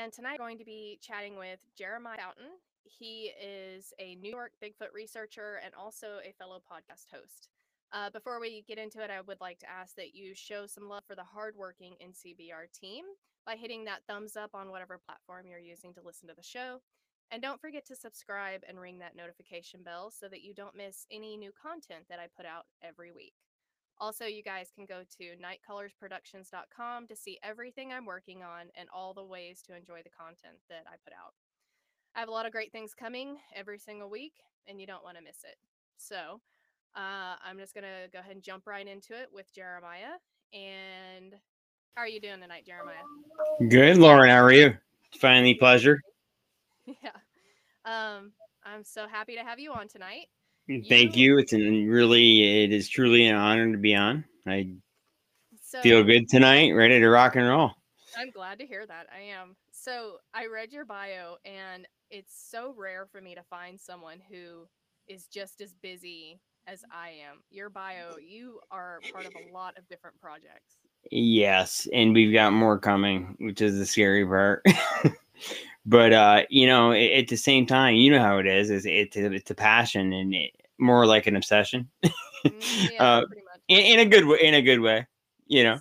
And tonight I'm going to be chatting with Jeremiah Fountain. He is a New York Bigfoot researcher and also a fellow podcast host. Uh, before we get into it, I would like to ask that you show some love for the hardworking NCBR team by hitting that thumbs up on whatever platform you're using to listen to the show. And don't forget to subscribe and ring that notification bell so that you don't miss any new content that I put out every week. Also, you guys can go to nightcolorsproductions.com to see everything I'm working on and all the ways to enjoy the content that I put out. I have a lot of great things coming every single week, and you don't want to miss it. So, uh, I'm just going to go ahead and jump right into it with Jeremiah. And how are you doing tonight, Jeremiah? Good, Lauren. How are you? Finally, pleasure. Yeah. Um, I'm so happy to have you on tonight. Thank You-. It's an really, it is truly an honor to be on. I So feel good tonight, ready to rock and roll. I'm glad to hear that. I am. So I read your bio, and it's so rare for me to find someone who is just as busy as I am. Your bio, you are part of a lot of different projects. Yes, and we've got more coming, which is the scary part. but uh, you know, at the same time, you know how it is. Is it's a, it's a passion and it, more like an obsession, Mm, yeah, Uh, in, in a good way. In a good way, you know.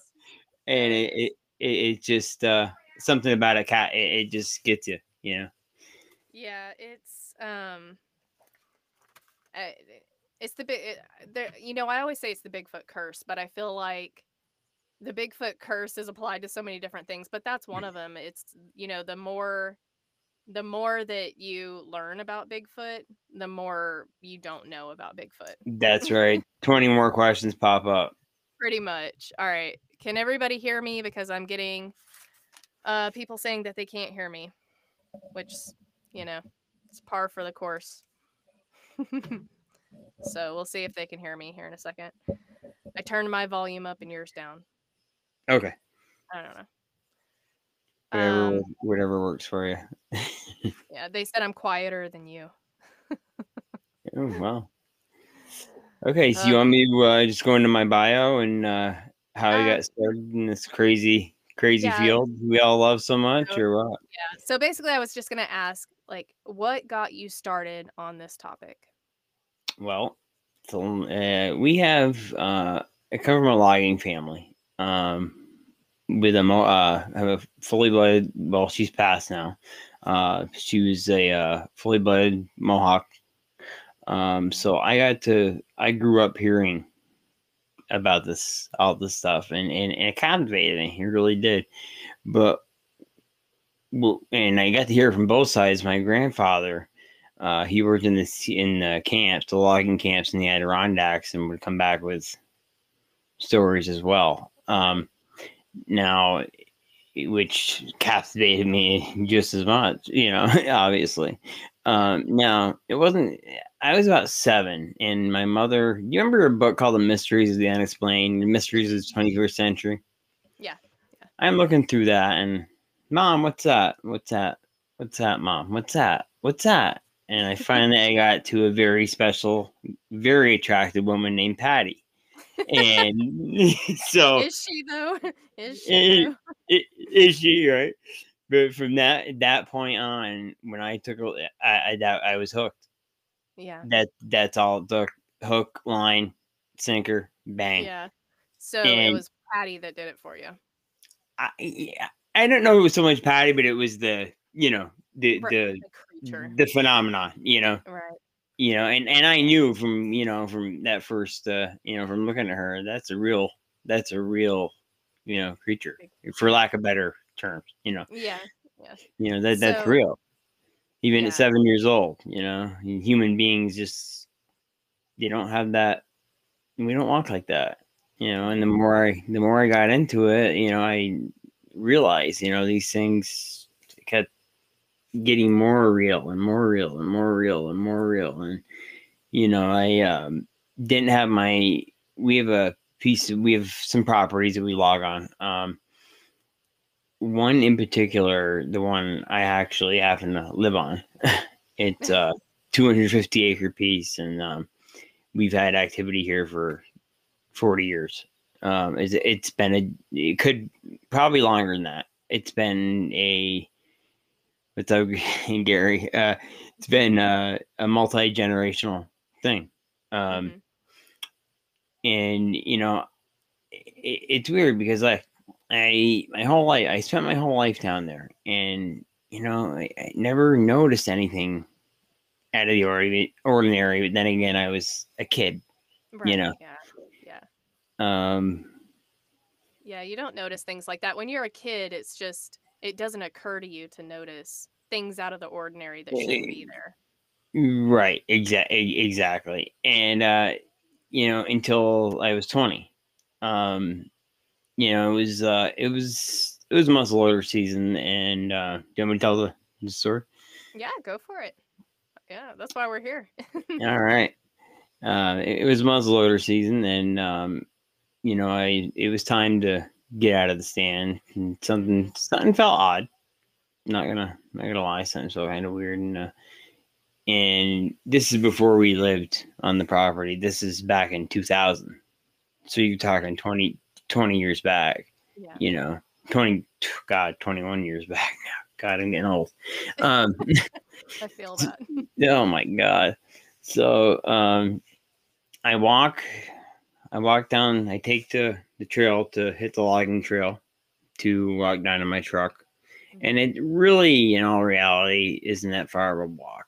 And it it, it, it just uh, something about a cat. It, it just gets you, you know. Yeah, it's um, it's the big. There, you know, I always say it's the Bigfoot curse, but I feel like the Bigfoot curse is applied to so many different things. But that's one of them. It's you know, the more, the more that you learn about Bigfoot, the more you don't know about Bigfoot. That's right. Twenty more questions pop up. Pretty much. All right. Can everybody hear me? Because I'm getting uh people saying that they can't hear me, which you know, it's par for the course. so we'll see if they can hear me here in a second. I turned my volume up and yours down. Okay. I don't know. Whatever, Um, whatever works for you. yeah, they said I'm quieter than you. Oh well. Okay, so Uh, you want me to uh, just go into my bio and uh, how I Um, got started in this crazy, crazy yeah. field we all love so much, So- or what? Yeah. So basically, I was just gonna ask, like, what got you started on this topic? Well, so uh, we have uh, I come from a logging family. Um, with a uh, have a fully blooded. Well, she's passed now. Uh, she was a uh, fully blooded Mohawk. Um, so I got to. I grew up hearing about this, all this stuff, and and, and it captivated me. It really did. But well, and I got to hear from both sides. My grandfather uh, he worked in the in the camps, the logging camps in the Adirondacks, and would come back with stories as well. Um, now, which captivated me just as much, you know, obviously. Um, now, it wasn't. I was about seven, and my mother. You remember a book called "The Mysteries of the Unexplained," "The Mysteries of the Twenty First Century"? Yeah, yeah. I'm looking through that, and mom, what's that? What's that? What's that, mom? What's that? What's that? And I finally I got to a very special, very attractive woman named Patty. And so Is she though? Is she? Though? is she right? But from that that point on, when I took, a- I I, that, I was hooked. Yeah. That that's all. The hook, line, sinker, bang. Yeah. So it was Patty that did it for you. I, yeah, I don't know. It was so much Patty, but it was the you know the Right, the The creature. the phenomenon. You know. Right. You know and and i knew from you know from that first uh you know from looking at her that's a real that's a real you know creature for lack of better terms you know Yeah. Yeah. you know that that's So- real even Yeah. at seven years old you know and human beings just they don't have that we don't walk like that you know and the more i the more i got into it you know i realized you know these things kept getting more real and more real and more real and more real and you know i um didn't have my we have a piece we have some properties that we log on um one in particular the one i actually happen to live on it's a 250 acre piece and um we've had activity here for 40 years. Um, it's, it's been a, it could probably longer than that. It's been a, what's and Gary? Uh, it's been uh, a multi generational thing. Um, Mhm. and you know, it, it's weird because like I, my whole life, I spent my whole life down there, and you know, I, I never noticed anything out of the ordinary. Ordinary, but then again, I was a kid. Right. know. Yeah. Yeah. Um, Yeah. You don't notice things like that when you're a kid. It's just it doesn't occur to you to notice things out of the ordinary that shouldn't be there. Right, exactly, exactly, and uh, you know, until I was twenty, um, you know, it was uh, it was it was muzzleloader season, and uh, do you want me to tell the, the story? Yeah. Go for it. Yeah. That's why we're here. All right, uh, it, it was muzzleloader season, and um, you know, I it was time to get out of the stand, and something something felt odd. Not gonna not gonna lie, something felt kind of weird, and uh, and this is before we lived on the property. This is back in 2000. So you're talking 20, 20 years back, yeah. you know, 20, God, 21 years back. God, I'm getting old. Um, I feel that. oh my God. So um, I walk, I walk down, I take the, the trail to hit the logging trail to walk down to my truck. And it really, in all reality, isn't that far of a walk.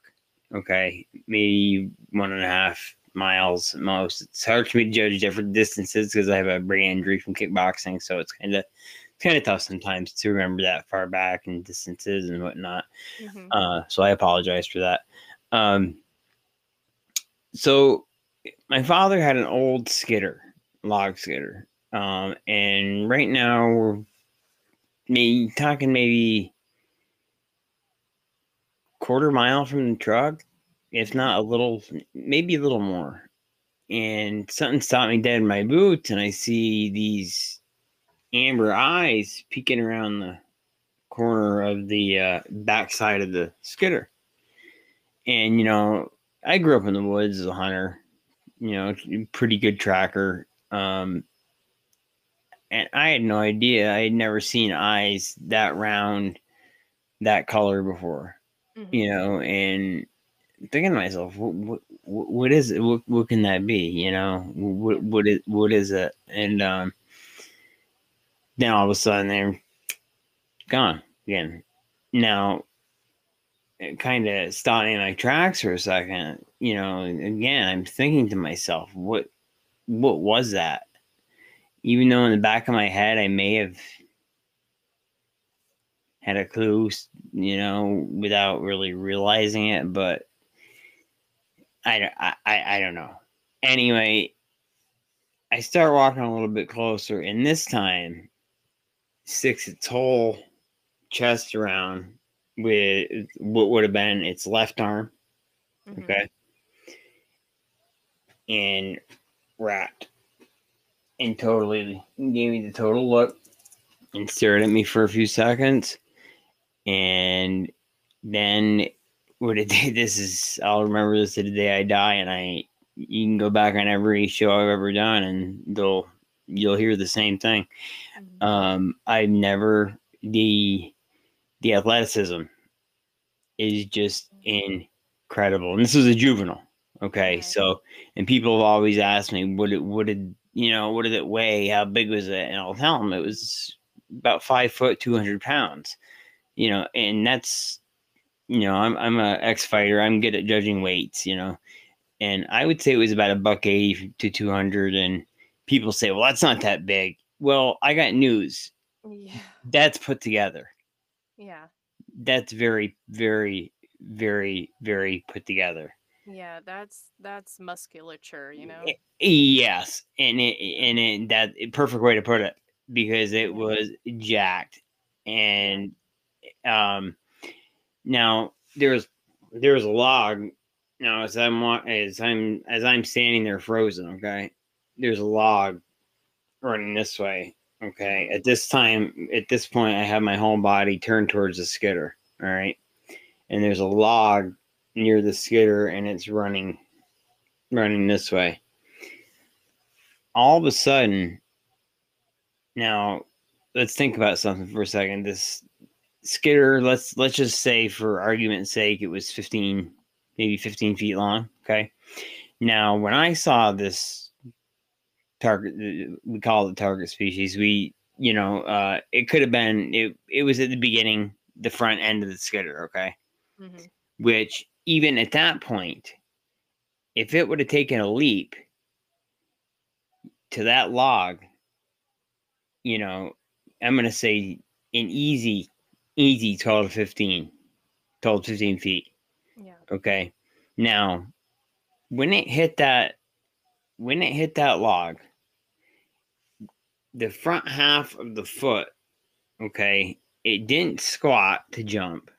Okay. Maybe one and a half miles at most. It's hard for me to judge different distances because I have a brain injury from kickboxing. So it's kind of kind of tough sometimes to remember that far back and distances and whatnot. Mhm. Uh, so I apologize for that. Um, so my father had an old skidder, log skidder. Um, and right now we're me talking maybe quarter mile from the truck, if not a little, maybe a little more. And something stopped me dead in my boots, and I see these amber eyes peeking around the corner of the uh, backside of the skidder. And you know, I grew up in the woods as a hunter. You know, pretty good tracker. Um, and I had no idea. I had never seen eyes that round, that color before. Mhm. You know, and thinking to myself, what what, what is it? What, what can that be? You know, what what is what is it? And um, then all of a sudden they're gone again. Now, it kind of in my tracks for a second. You know, again, I'm thinking to myself, what what was that? Even though in the back of my head I may have had a clue, you know, without really realizing it, but I, don't- I, I, don't know. Anyway, I start walking a little bit closer, and this time sticks its whole chest around with what would have been its left arm. Mhm. Okay. And wrapped and totally gave me the total look and stared at me for a few seconds. And then what it did, this is, I'll remember this to the day I die. And I, you can go back on every show I've ever done and they'll, you'll hear the same thing. Mhm. Um, I've never, the, the athleticism is just incredible. And this was a juvenile. Okay. Right. So, and people have always asked me, what it, what did, you know, what did it weigh? How big was it? And I'll tell them it was about five foot, 200 pounds, you know, and that's, you know, I'm, I'm a ex fighter. I'm good at judging weights, you know, and I would say it was about a buck 80 to 200. And people say, well, that's not that big. Well, I got news. Yeah. That's put together Yeah. that's very very very very put together Yeah. That's that's musculature, you mm, know. Y- yes and it eh, and it, that eh, perfect way to put it because it mm-hmm. was jacked and um now there's there's a log now as i'm as i'm as i'm standing there frozen okay there's a log running this way okay mm-hmm. at this time at this point i have my whole body turned towards the skidder all right and there's a log near the skidder and it's running running this way all of a sudden, now let's think about something for a second. This skidder, let's let's just say for argument's sake, it was 15, maybe 15 feet long. Okay. Now, when I saw this target, we call it the target species. We, you know, uh, it could have been it. It was at the beginning, the front end of the skidder. Okay, Mhm. which even at that point, if it would have taken a leap to that log, you know, I'm going to say an easy, easy 12 to 15, 12 to 15 feet. Yeah. Okay. Now, when it hit that, when it hit that log, the front half of the foot, okay, it didn't squat to jump.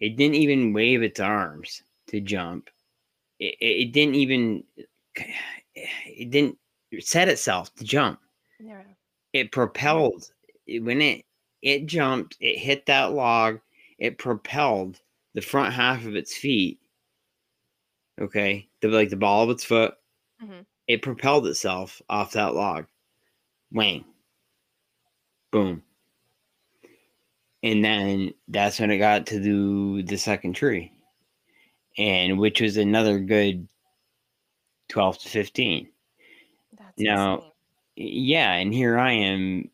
It didn't even wave its arms to jump. It, it, it didn't even, it didn't set itself to jump Yeah. it propelled when it it jumped it hit that log it propelled the front half of its feet okay the like the ball of its foot Mhm. it propelled itself off that log wang boom and then that's when it got to do the second tree and which was another good 12 to 15 That's Now- insane. yeah, and here I am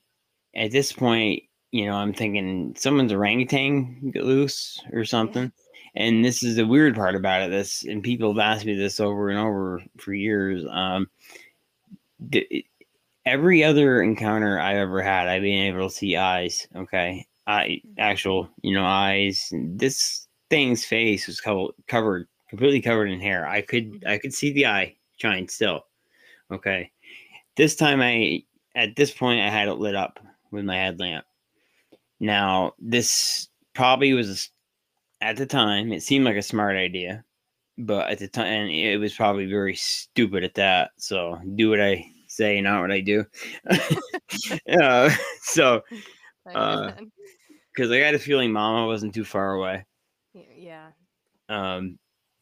at this point, you know, I'm thinking someone's orangutan get loose or something. And this is the weird part about it. This and people have asked me this over and over for years. Um, the, every other encounter I've ever had, I've been able to see eyes. Okay, I actual, you know, eyes. This thing's face was co- covered, completely covered in hair. I could, I could see the eye shine still. Okay, this time I at this point I had it lit up with my headlamp. Now this probably was at the time it seemed like a smart idea, but at the time it was probably very stupid at that. So do what I say, not what I do. uh, so uh. because I got a feeling Mama wasn't too far away. Yeah. Um,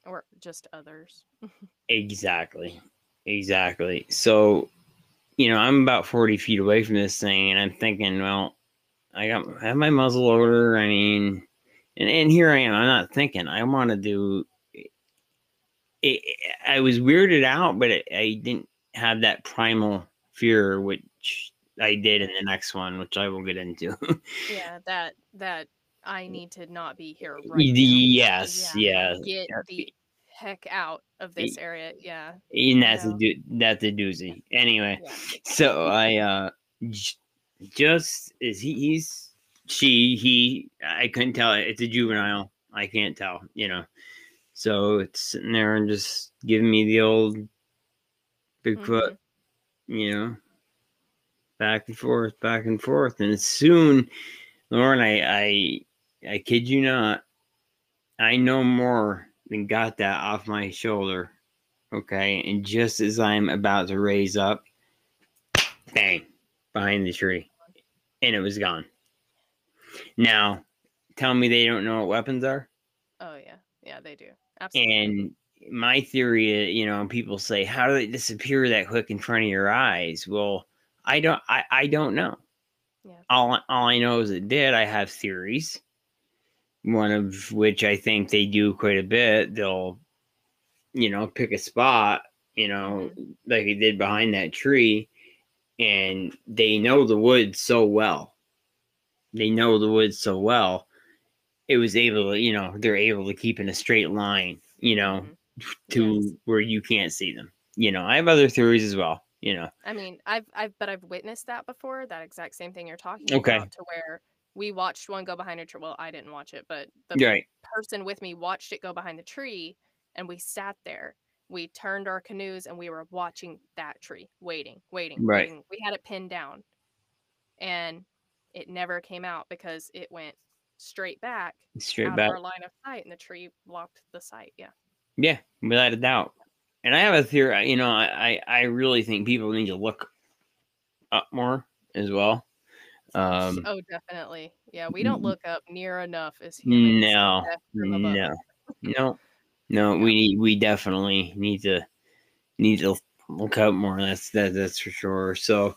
Or just others. Exactly. Exactly. So, you know, I'm about 40 feet away from this thing and I'm thinking, well, I got I have my muzzle loader. I mean, and, and here I am. I'm not thinking. I want to do it, I was weirded out, but it, I didn't have that primal fear, which I did in the next one, which I will get into. Yeah, that that I need to not be here right now. yes, Yeah. yeah. Get the heck out of this area. Yeah. And that's No. a do- that's a doozy. Anyway, Yeah. so I uh j- just is he he's she he I couldn't tell it's a juvenile I can't tell you know so it's sitting there and just giving me the old Bigfoot Mhm. you know back and forth back and forth and soon Lauren I I I kid you not I know more than got that off my shoulder okay and just as I'm about to raise up bang behind the tree and it was gone now tell me they don't know what weapons are Oh yeah. Yeah, they do. Absolutely. and my theory, you know, people say, how do they disappear that quick in front of your eyes? Well, I don't, I, I don't know. Yeah. All, I- all I know is it did. I have theories. One of which I think they do quite a bit. They'll, you know, pick a spot, you know, like they did behind that tree, and they know the woods so well. They know the woods so well. It was able to, you know, they're able to keep in a straight line, you know, Mhm. to Yes. where you can't see them. You know, I have other theories as well. You know, I mean, I've I've but I've witnessed that before. That exact same thing you're talking Okay. about, to where we watched one go behind a tree. Well, I didn't watch it, but the right? person with me watched it go behind the tree, and we sat there. We turned our canoes and we were watching that tree, waiting, waiting, Right. waiting. We had it pinned down, and it never came out because it went straight back Straight back. our line of sight, and the tree blocked the sight. Yeah. Yeah, without a doubt. And I have a theory. You know, I I really think people need to look up more as well. Um, oh, definitely. Yeah, we don't look up near enough as humans. no, Death from above. no, no, no. We we definitely need to need to look up more. That's that that's for sure. So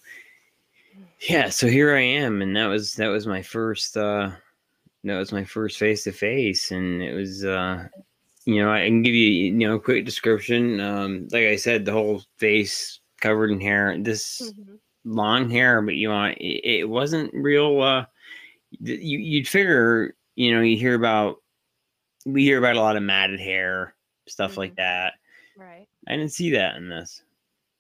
yeah, so here I am, and that was that was my first uh that was my first face to face, and it was uh you know I can give you you know a quick description. Um, like I said, the whole face covered in hair. This Mm-hmm. long hair, but you know it, it wasn't real. uh You you'd figure you know you hear about we hear about a lot of matted hair stuff like that. Right. I didn't see that in this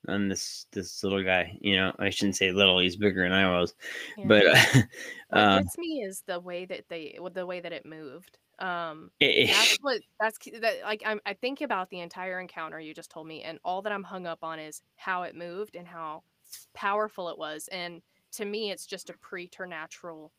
on this this little guy. You know, I shouldn't say little. He's bigger than I was, Yeah. but what uh, gets me is the way that they, the way that it moved. Um, it, that's what that's that like I'm, I think about the entire encounter you just told me, and all that I'm hung up on is how it moved and how powerful it was. And to me, it's just a preternatural,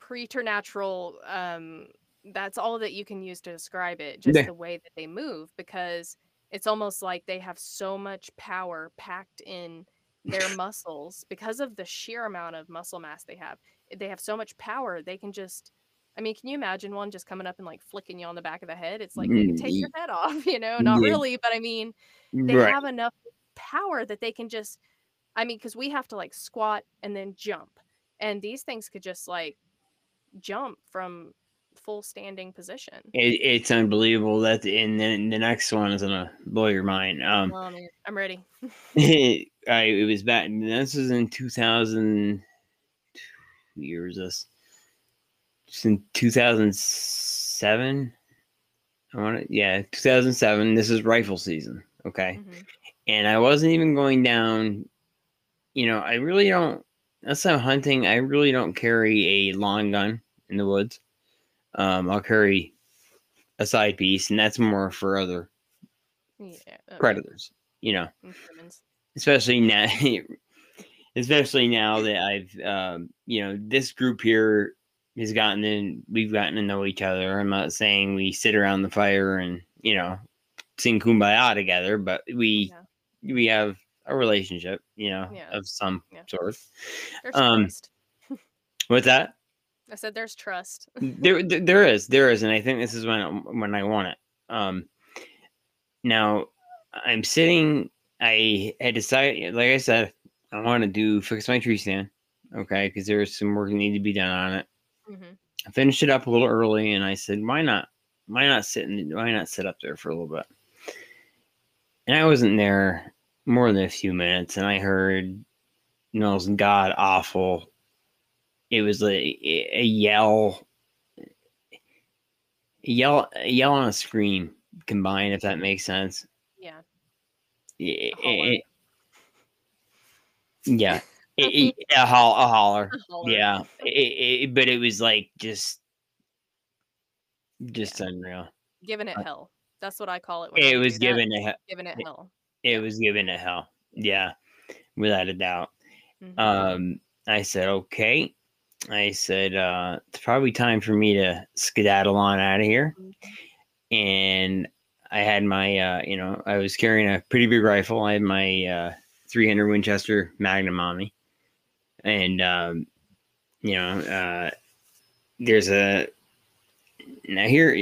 preternatural. Um, that's all that you can use to describe it. Just Yeah. the way that they move, because it's almost like they have so much power packed in their muscles because of the sheer amount of muscle mass they have. They have so much power. They can just I mean, can you imagine one just coming up and like flicking you on the back of the head? It's like they can Mm, take your head off, you know? Not Yeah. really, but I mean, they right. have enough power that they can just I mean, because we have to like squat and then jump. And these things could just like jump from full standing position. It, it's unbelievable that, and then the next one is gonna blow your mind. Um, I'm ready. I it was back. This was in two thousand. What year was this? It's in two thousand seven. I want to, yeah, two thousand seven. This is rifle season. Okay, Mhm. and I wasn't even going down. You know, I really don't. that's I'm hunting, I really don't carry a long gun in the woods. Um, I'll carry a side piece, and that's more for other Yeah. predators. You know, especially now, especially now that I've, um, you know, this group here has gotten in. We've gotten to know each other. I'm not saying we sit around the fire and you know sing kumbaya together, but we Yeah. we have a relationship, you know, Yeah. of some Yeah. sort. There's Um, trust. What's that? I said there's trust. there, there there is there is and i think this is when when i want it um now i'm sitting i had decided like i said i want to do fix my tree stand okay because there's some work that need to be done on it. Hmm i finished it up a little early and i said why not why not sit in, why not sit up there for a little bit? And i wasn't there more than a few minutes and i heard the most god awful. It was a, a yell a yell a yell and a scream combined if that makes sense. Yeah. It- it- yeah. It- it- a, hol- a holler. A holler. yeah. It, it, but it was like just just unreal. Giving it Uh, hell. That's what I call it. when it was do that, given a he- giving it it- hell. it was given a hell. Yeah. Without a doubt. Mhm. um i said okay. I said uh it's probably time for me to skedaddle on out of here. Mhm. and i had my uh you know i was carrying a pretty big rifle. I had my uh 300 winchester magnum on me and um you know uh there's a now here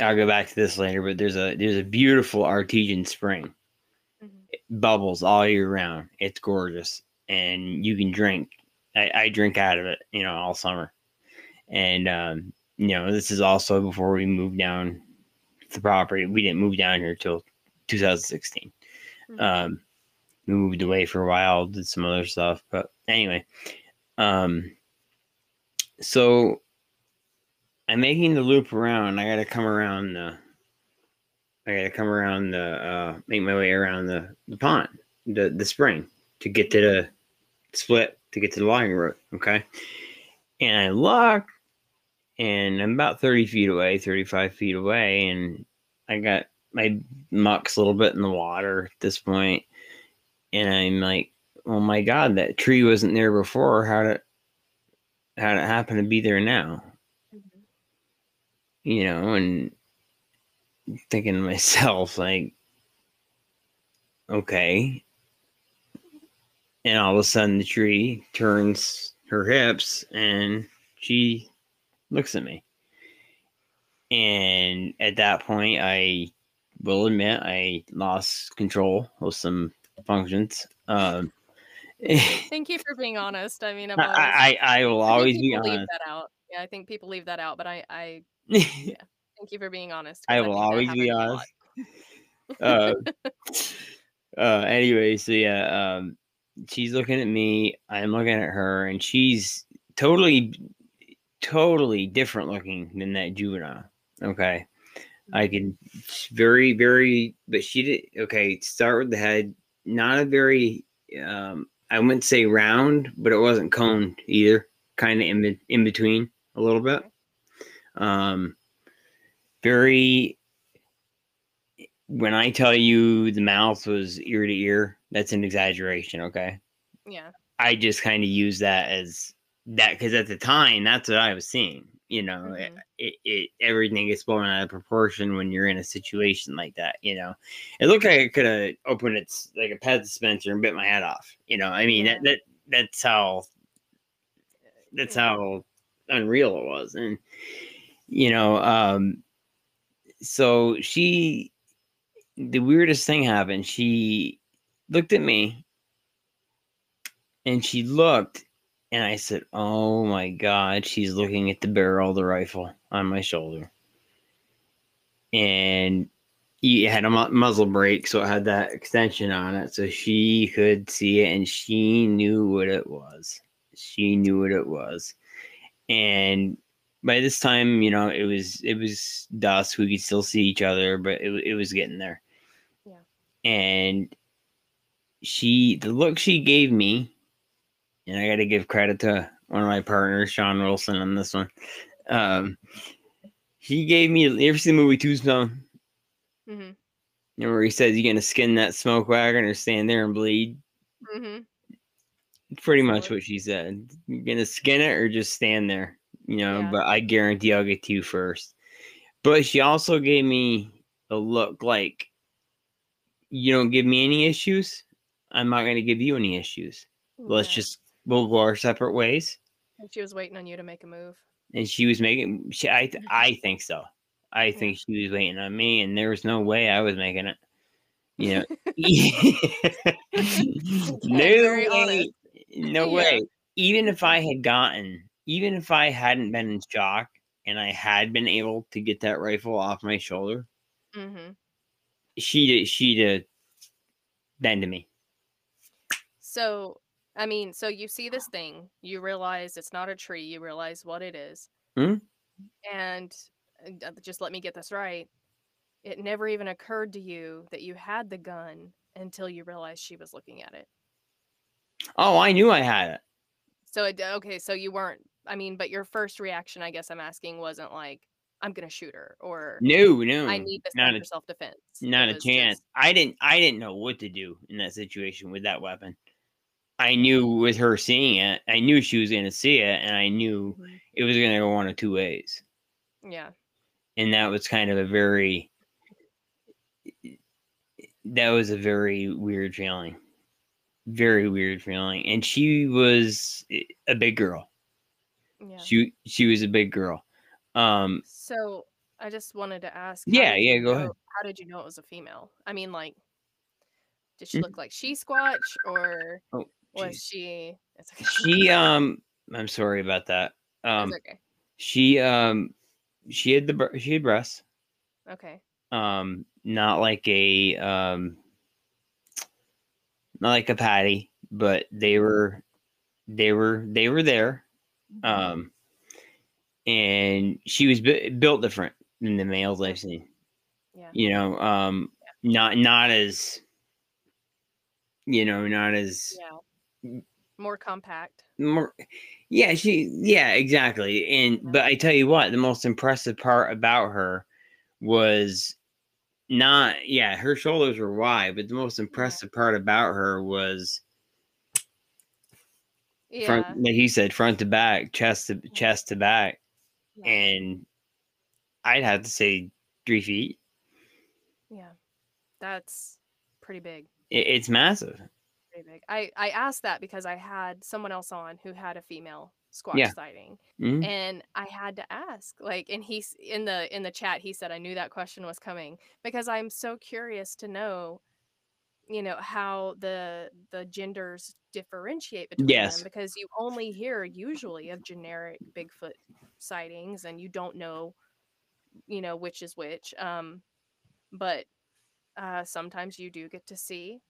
i'll go back to this later but there's a there's a beautiful artesian spring Mhm. bubbles all year round. It's gorgeous, and you can drink. I, I drink out of it, you know, all summer. And um, you know, this is also before we moved down the property. We didn't move down here till 2016. Mhm. Um, moved away for a while, did some other stuff, but anyway, um, so I'm making the loop around. I got to come around the. I got to come around the. Uh, make my way around the the pond, the the spring, to get to the split to get to the logging road. Okay, and I look, and I'm about thirty feet away, thirty five feet away, and I got my muck's a little bit in the water at this point, and I'm like, "Oh my god, that tree wasn't there before. How did how did it happen to be there now?" Mhm. You know, and thinking to myself, like, okay. And all of a sudden, the tree turns her hips and she looks at me. And at that point, I will admit I lost control of some functions. Um, Thank you for being honest. I mean, I, always, I, I will I think always be honest. that out. Yeah, I think people leave that out, but I, I thank you for being honest. I will that always be honest. uh, uh, anyway, so yeah, um, she's looking at me. I'm looking at her, and she's totally, totally different looking than that juvenile. Okay, I can very, very, but she did. Okay, start with the head. Not a very, um, I wouldn't say round, but it wasn't coned either. Kind of in in between a little bit. Um, very when I tell you the mouth was ear to ear, that's an exaggeration. Okay. Yeah. I just kind of use that as that because at the time, that's what I was seeing. You know, it, Mhm. it, it everything gets blown out of proportion when you're in a situation like that. You know, it looked like it could have opened its like a Pez dispenser and bit my head off. You know, I mean that, Yeah. that that's how that's Yeah. how unreal it was and you know um so she the weirdest thing happened she looked at me and she looked and i said oh my god she's looking at the barrel of the rifle on my shoulder. And it had a mu- muzzle brake so it had that extension on it so she could see it and she knew what it was. She knew what it was. And by this time you know it was it was dusk we could still see each other but it, it was getting there. Yeah. and she the look she gave me and i got to give credit to one of my partners sean wilson on this one um he gave me you ever see the movie tombstone Mm-hmm. you know, where he says you're gonna skin that smoke wagon or stand there and bleed Mm-hmm. It's pretty much what she said. You're gonna skin it or just stand there, you know. Yeah. But I guarantee I'll get to you first. But she also gave me a look like you don't give me any issues. I'm not gonna give you any issues. Let's just we'll go our separate ways. And She was waiting on you to make a move. And she was making. She, I I think so. I think she was waiting on me, and there was no way I was making it. You know. no way. honest. No Yeah. way. Even if I had gotten, even if I hadn't been in shock and I had been able to get that rifle off my shoulder, Mm-hmm. she'd she'd have been to me. So, I mean, so you see this thing, you realize it's not a tree, you realize what it is. Mhm. And uh, just let me get this right. It never even occurred to you that you had the gun until you realized she was looking at it. Oh, I knew I had it. So, it, okay, so you weren't, I mean, but your first reaction, I guess I'm asking, wasn't like, I'm going to shoot her or No, no, I need this not a- for self defense. not a chance. I didn't. I didn't know what to do in that situation with that weapon. I knew with her seeing it, I knew she was going to see it, and I knew it was going to go one of two ways. Yeah. and that was kind of a very that was a very weird feeling very weird feeling and she was a big girl Yeah. she she was a big girl um So I just wanted to ask. Yeah, yeah, go know- ahead. How did you know it was a female? I mean, like, did she Mm. look like she squatch or oh was jeez. she? Okay. she um i'm sorry about that um okay. she um she had the she had breasts Okay. um not like a um not like a patty but they were they were they were there um and she was bu- built different than the males i've seen Yeah. you know um not not as you know not as Yeah. More compact. more yeah she yeah exactly and but i tell you what the most impressive part about her was not yeah her shoulders were wide but the most impressive part about her was Yeah. front like he said front to back chest to chest to back yeah. and i'd have to say three feet yeah. That's pretty big. it, it's massive big. I I asked that because I had someone else on who had a female squatch Yeah. sighting Mhm. and i had to ask like and he's in the in the chat he said i knew that question was coming because i'm so curious to know you know how the the genders differentiate between Yes. them because you only hear usually of generic bigfoot sightings and you don't know you know which is which um but uh sometimes you do get to see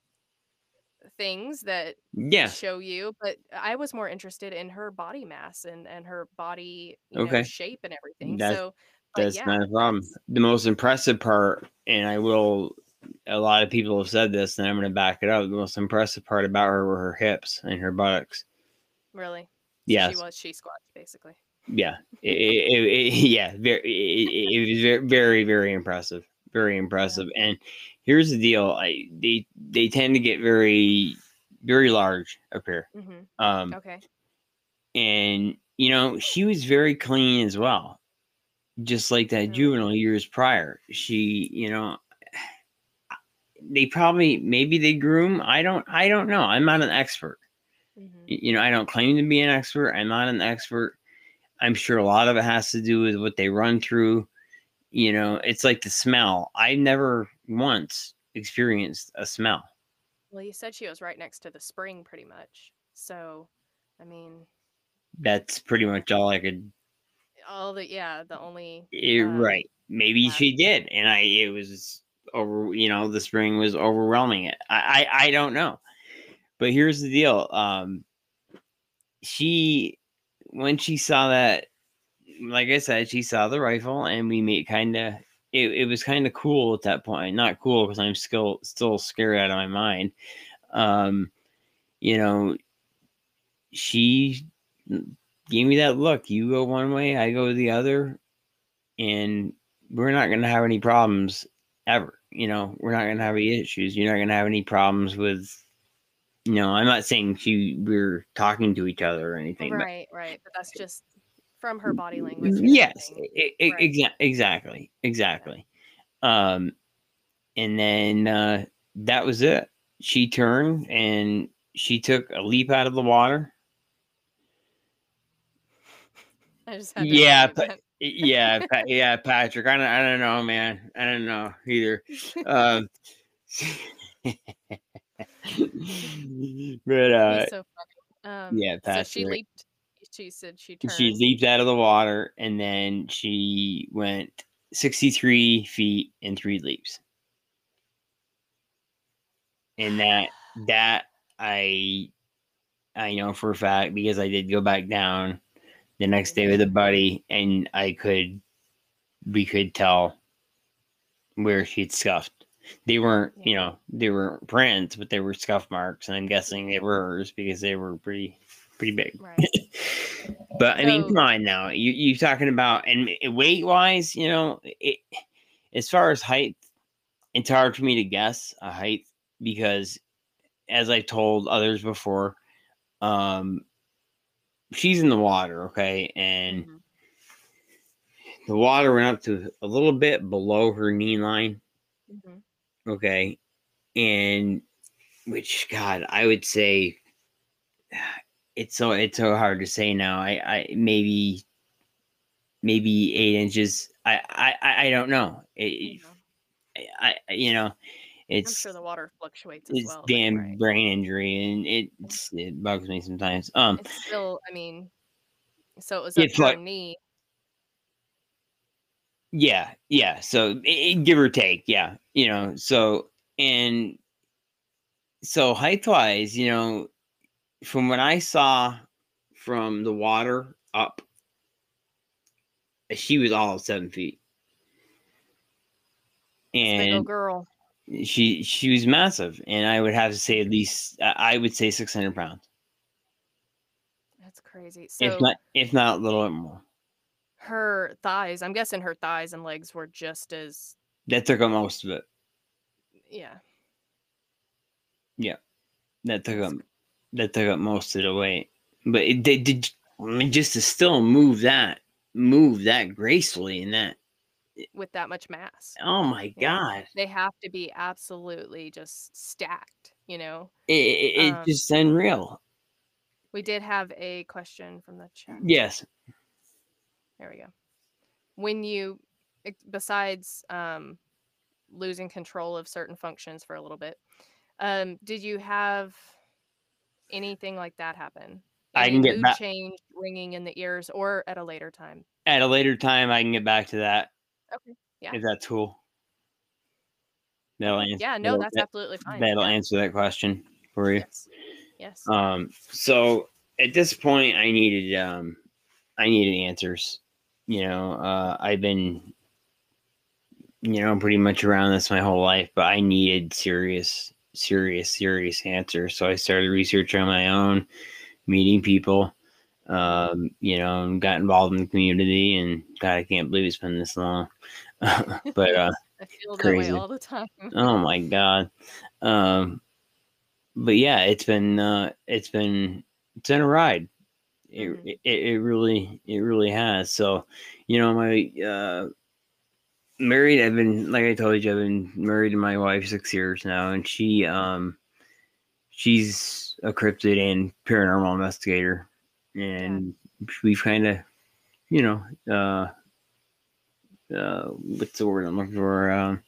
things that Yes. show you but i was more interested in her body mass and and her body you know shape and everything That's- so That's yeah, not a problem. The most impressive part, and I will, a lot of people have said this, and I'm going to back it up. The most impressive part about her were her hips and her buttocks. really yeah she was she squatch basically Yeah. It, it, it- yeah. Very, it, was very, very, very impressive. Very impressive. And here's the deal: I they they tend to get very, very large up here. hmm Um, okay. and you know she was very clean as well just like that Mm. juvenile years prior. She you know they probably maybe they groom i don't i don't know. I'm not an expert. Hmm you know i don't claim to be an expert. I'm not an expert. I'm sure a lot of it has to do with what they run through. You know it's like the smell. I never once experienced a smell well you said she was right next to the spring pretty much so i mean that's pretty much all i could all the yeah the only Eh, um, right. Maybe yeah. she did, and I it was over. You know, the spring was overwhelming it. I I, I don't know, but here's the deal. Um, she when she saw that, like I said, she saw the rifle, and we made kind of. It, it was kind of cool at that point. Not cool because I'm still still scared out of my mind. Um, you know, she gave me that look. You go one way, I go the other, and we're not going to have any problems ever. You know, we're not going to have any issues. You're not going to have any problems with. You know, I'm not saying she we're talking to each other or anything, but right right but that's just from her body language yes, everything. e- e- Right. exa- exactly, exactly. Um, and then uh, that was it. She turned and she took a leap out of the water. I just had to Yeah, that. yeah, Pa- yeah, Patrick. I don't, I don't know, man. I don't know either. Um, but uh, so funny. Um, yeah, so she leaped. She said she turned. she leaped out of the water and then she went 63 feet in three leaps. And that that I I know for a fact because I did go back down the next day with a mm-hmm. buddy and I could we could tell where she'd scuffed. They weren't, you know, they were prints, but they were scuff marks, and I'm guessing they were hers because they were pretty pretty big. Right. But I mean, So- come on now. You you talking about and weight wise, you know, it as far as height, it's hard for me to guess a height because, as I've told others before, um, she's in the water, okay, and Mhm. the water went up to a little bit below her knee line, Mhm. okay, and which God, I would say it's so it's so hard to say now. I I maybe maybe eight inches. I I I- don't know. It. I I- you know I'm it's sure the water fluctuates as it's well. damn right. brain injury and it's it bugs me sometimes. Um It's still, I mean, so it was up to like- knee. yeah yeah so i- i- give or take yeah you know so and so height wise you know from what i saw from the water up she was all seven feet and girl. she she was massive and i would have to say at least i would say 600 pounds That's crazy. So if not if not a little bit more her thighs, I'm guessing her thighs and legs were just as, that took up most of it yeah. Yeah, that took up that took up most of the weight. But it did, did I mean, just to still move that move that gracefully and that With that much mass. oh my god They have to be absolutely just stacked, you know? it, it, Um, it's just unreal We did have a question from the chat. Yes. There we go. When you, besides um, losing control of certain functions for a little bit, um, did you have anything like that happen? I Any can get back- change, ringing in the ears, or at a later time? At a later time, I can get back to that. Okay, yeah. If that's cool. That'll answer. Yeah, no, that's that- absolutely fine. That'll yeah. answer that question for you. Yes. Yes. Um, so at this point, I needed um, I needed answers. You know, uh, I've been, you know, I'm pretty much around this my whole life, but I needed serious, serious, serious answer. So I started research on my own, meeting people. Um, you know, and got involved in the community, and God, I can't believe it's been this long. but uh, I feel that crazy. way all the time. oh my god um but yeah it's been uh it's been it's been a ride it, Mhm. it, it really it really has so you know my uh married i've been like i told you i've been married to my wife six years now and she um she's a cryptid and paranormal investigator. And we've kind of you know uh uh what's the word i'm looking for? Um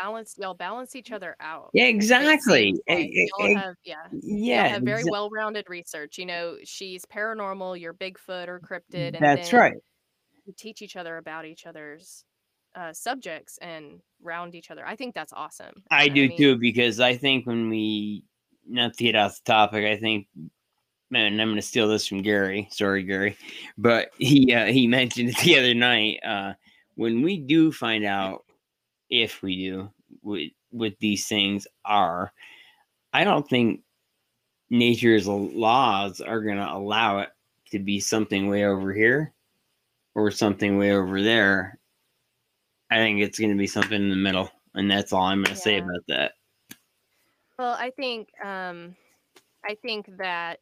balance y'all balance each other out. yeah exactly. Like y'all have, yeah, yeah have very exa- well-rounded research. You know, she's paranormal, you're Bigfoot or cryptid, and that's right. teach each other about each other's uh, subjects and round each other. I think that's awesome. I do mean, too because I think when we not to get off the topic, I think man, I'm going to steal this from Gary. Sorry, Gary, but he uh, he mentioned it the other night. Uh, when we do find out if we do what what these things are, I don't think nature's laws are going to allow it to be something way over here or something way over there. I think it's going to be something in the middle, and that's all I'm going to say about that. Well, I think um, I think that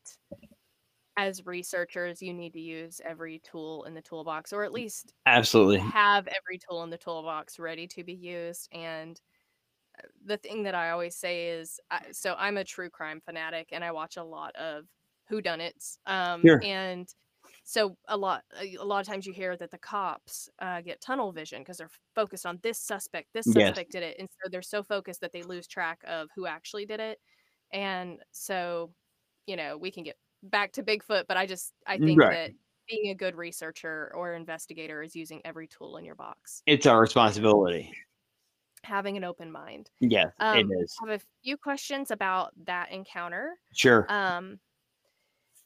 as researchers, you need to use every tool in the toolbox, or at least Absolutely. have every tool in the toolbox ready to be used. And uh, the thing that I always say is, so I'm a true crime fanatic, and I watch a lot of whodunits. Um, Sure. And so a lot, a a lot of times you hear that the cops uh, get tunnel vision because they're focused on this suspect. This Yes. suspect did it, and so they're so focused that they lose track of who actually did it. And so, you know, we can get back to Bigfoot, but I just I think Right. that being a good researcher or investigator is using every tool in your box, It's our responsibility. having an open mind. Yes, Um, it is. I have a few questions about that encounter. Sure. Um,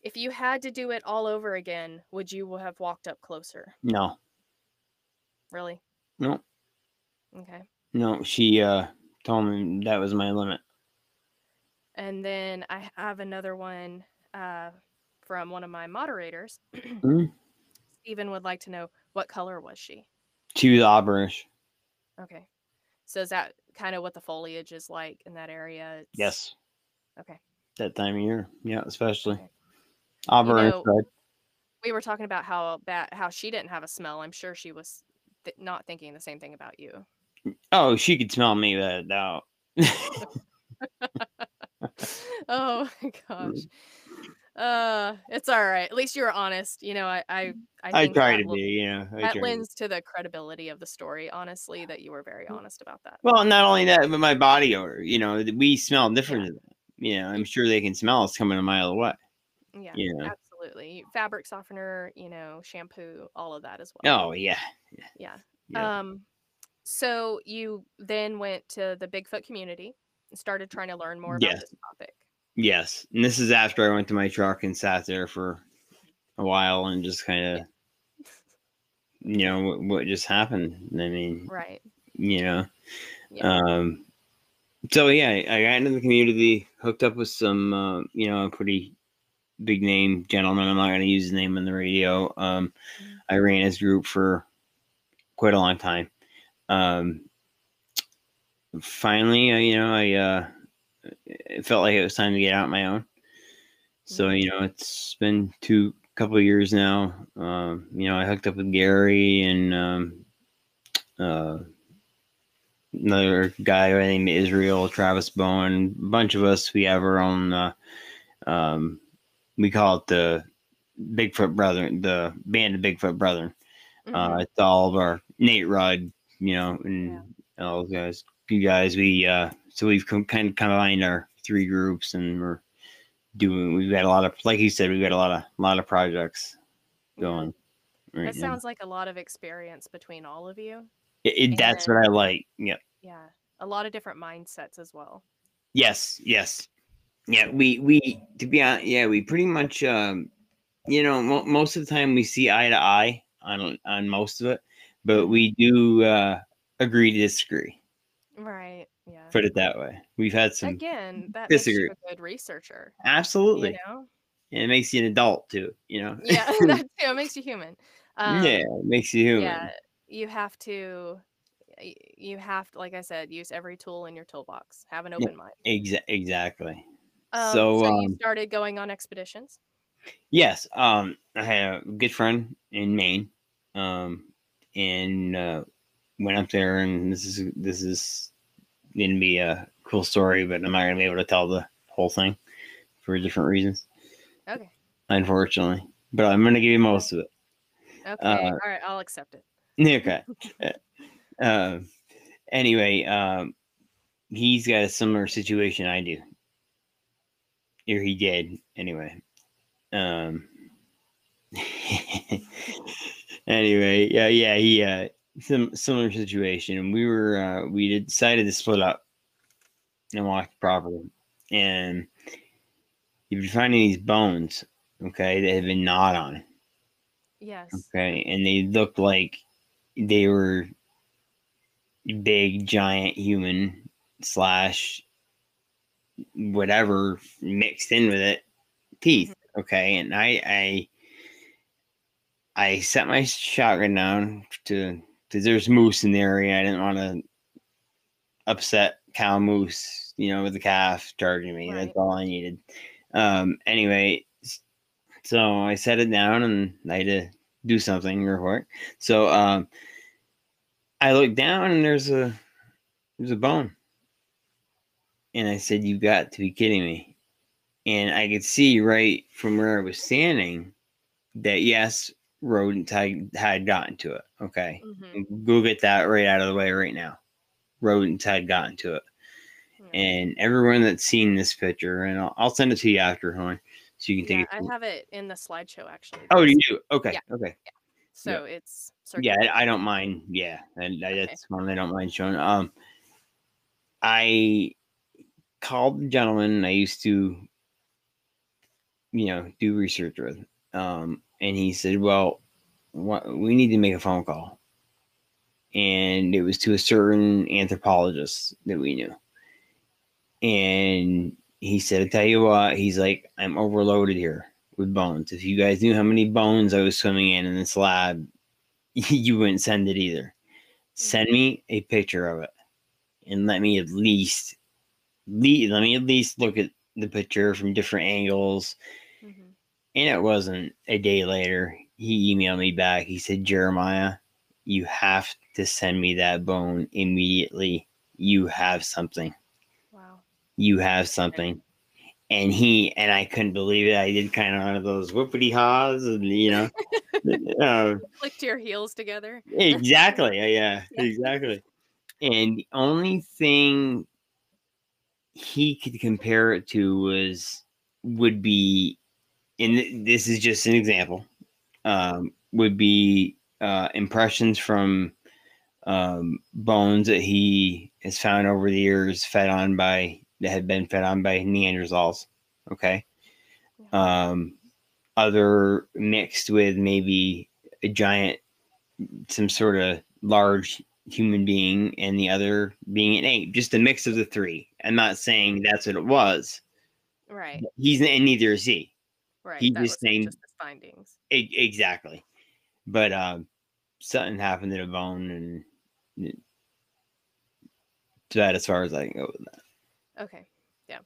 if you had to do it all over again, would you have walked up closer? no, Really? no, Okay. no. She uh told me that was my limit. And then I have another one uh, from one of my moderators. Mm. Stephen would like to know what color was she? She was auburnish. Okay. So is that kind of what the foliage is like in that area? It's- Yes, Okay. that time of year. Yeah, especially Okay. Auburnish. know- red. We were talking about how bad how she didn't have a smell. I'm sure she was th- not thinking the same thing about you. Oh, she could smell me without doubt. oh my gosh. Uh, it's all right. At least you were honest. You know, I I I, I try to be, you know. I that lends to the credibility of the story. Honestly, that you were very honest about that. Well, not only that, but my body odor. You know, we smell different. them. You know, I'm sure they can smell us coming a mile away. Yeah, Yeah. absolutely. Fabric softener, you know, shampoo, all of that as well. Oh yeah, yeah. yeah. Um, so you then went to the Bigfoot community and started trying to learn more about Yes. this topic. yes. And this is after I went to my truck and sat there for a while and just kind of, you know, what, what just happened. I mean, Right. you know, Yeah. um, so yeah, I got into the community, hooked up with some, uh, you know, a pretty big name gentleman. I'm not going to use his name on the radio. Um. I ran his group for quite a long time. Um, finally, uh, you know, I uh, it felt like it was time to get out on my own. So Mhm. you know, it's been two couple of years now. Um, you know, I hooked up with Gary and um, uh, another guy by the name of Israel, Travis Bowen. A bunch of us. We have our own uh, um, we call it the Bigfoot Brethren, the band of Bigfoot Brethren. Mhm. Uh, it's all of our Nate Rudd, you know, and all those guys. You guys, we uh, so we've com- kind of combined our three groups, and we're doing. We've got a lot of, like you said, we've got a lot of, a lot of projects Yeah. going. Right That now. sounds like a lot of experience between all of you. It, it- that's what I like. Yep. Yeah. A lot of different mindsets as well. Yes. Yes. Yeah. We we to be honest, yeah, we pretty much um, you know, mo- most of the time we see eye to eye on on most of it, but we do uh agree to disagree. Right. Yeah. Put it that way. We've had some Again, that disagree. makes you a good researcher. absolutely, You know? and it makes you an adult too. You know. Yeah, that too. It makes you human. Um, yeah, it makes you human. Yeah. You have to you have to, like I said, use every tool in your toolbox. Have an Yeah. open mind. Exa- exactly. Um, so, so you um, started going on expeditions. Yes, um, I had a good friend in Maine, um, and uh, went up there, and this is this is going to be a cool story, but I'm not going to be able to tell the whole thing for different reasons, Okay. unfortunately. But I'm going to give you most of it. Okay. Uh, All right. I'll accept it. Okay. uh, anyway, um, he's got a similar situation I do, or he did anyway. Um. anyway, yeah, yeah, he uh, some similar situation, and we were uh, we decided to split up and walk the property, and you've been finding these bones, okay, that have been gnawed on. Yes. Okay, and they looked like they were big, giant human slash whatever mixed in with it teeth. Okay, and I I I set my shotgun down to because there's moose in the area. I didn't want to upset cow moose, you know, with the calf charging me. Right. That's all I needed. Um. Anyway, so I set it down and I had to do something real quick. So um, I looked down and there's a there's a bone, and I said, You've got to be kidding me!" And I could see right from where I was standing that yes, rodent had, had gotten to it. Okay, Mhm. go get that right out of the way right now. Rodents had gotten to it Yeah. and everyone that's seen this picture, and I'll, I'll send it to you after, hon, so you can Yeah, take it. I have it in the slideshow actually. oh, you do? Okay, Yeah. okay, So it's yeah. I, I don't mind. Yeah, and Okay. that's one I don't mind showing. Um, I called the gentleman I used to, you know, do research with, um, and he said, "Well, what, we need to make a phone call," and it was to a certain anthropologist that we knew, and he said, "I tell you what," he's like, "I'm overloaded here." With bones. If you guys knew how many bones I was swimming in in this lab, you wouldn't send it either. Send me a picture of it and let me at least le- let me at least look at the picture from different angles. Mhm. And it wasn't a day later. He emailed me back. He said, Jeremiah, you have to send me that bone immediately. You have something. Wow. You have something. And he and I couldn't believe it. I did kind of one of those whoopity haws, and you know, uh, Clicked your heels together. exactly. Yeah, exactly. And the only thing he could compare it to was would be, and this is just an example, um, would be uh, impressions from um, bones that he has found over the years, fed on by that had been fed on by Neanderthals. Okay. Um, other mixed with maybe a giant, some sort of large human being, and the other being an ape. Just a mix of the three. I'm not saying that's what it was. Right. He's and neither is he. Right. he that just saying- just findings. Exactly. But um, something happened to the bone, and that as far as I can go with that. Okay. Yeah.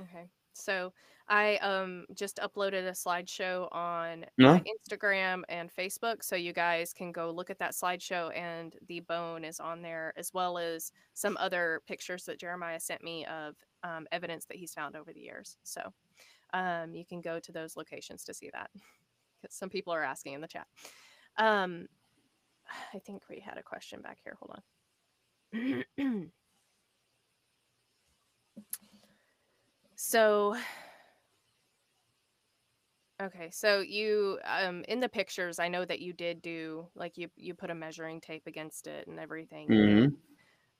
Okay. So I um just uploaded a slideshow on No? Instagram and Facebook, so you guys can go look at that slideshow, and the bone is on there, as well as some other pictures that Jeremiah sent me of um, evidence that he's found over the years. So um, you can go to those locations to see that. Because some people are asking in the chat. Um, I think we had a question back here. Hold on. so Okay, so you um in the pictures, I know that you did do like you you put a measuring tape against it and everything. hmm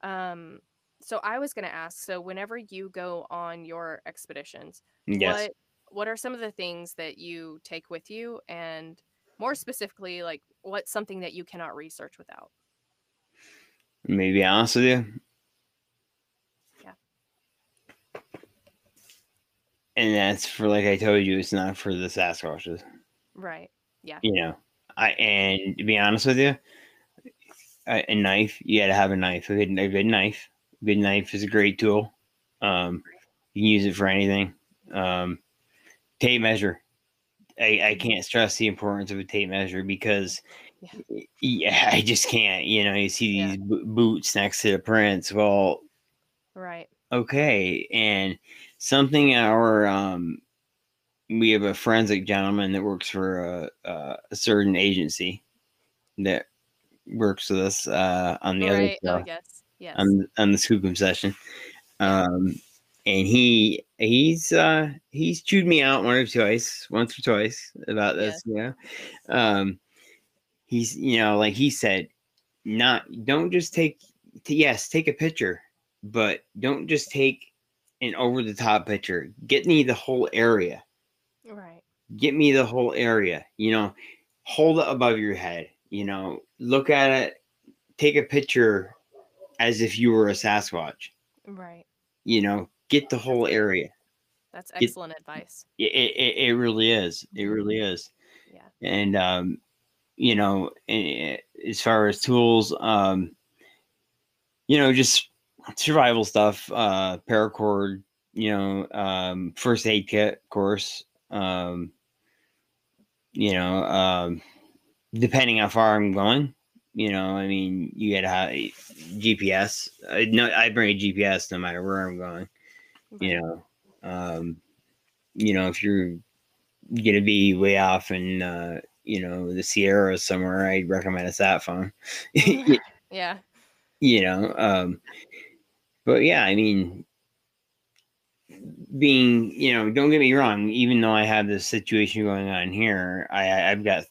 Um, so I was gonna ask, so whenever you go on your expeditions, Yes. what what are some of the things that you take with you, and more specifically, like what's something that you cannot research without? Maybe be honest with you. And that's for like I told you, it's not for the Sasquatches. Right. Yeah. You know, I and to be honest with you, a, a knife. You got to have a knife. A good, a good knife. A good knife is a great tool. Um, you can use it for anything. Um, tape measure. I, I can't stress the importance of a tape measure because Yeah. yeah, I just can't. You know, you see Yeah. these boots next to the prints. Well, Right. okay, and something our um, we have a forensic gentleman that works for a, a, a certain agency that works with us uh, on the Right. other Oh, show, yes. Yes. on on the Skookum session. Um, and he he's uh he's chewed me out one or twice, once or twice about this. Yeah. Um, he's you know like he said, not don't just take yes take a picture, but don't just take an over the top picture. Get me the whole area. Right. Get me the whole area. You know, hold it above your head. You know, look at it. Take a picture as if you were a Sasquatch. Right. You know, get the whole area. That's excellent advice. It, it, it really is. It really is. Yeah. And um, you know, as far as tools, um, you know, just survival stuff, uh, paracord, you know, um, first aid kit, of course. Um, you know, um, depending how far I'm going, you know, I mean, you gotta have GPS. I, no, I bring a GPS no matter where I'm going you know um you know if you're gonna be way off in uh you know the Sierra somewhere i'd recommend a sat phone yeah. you know um but yeah i mean being you know don't get me wrong even though i have this situation going on here i i've got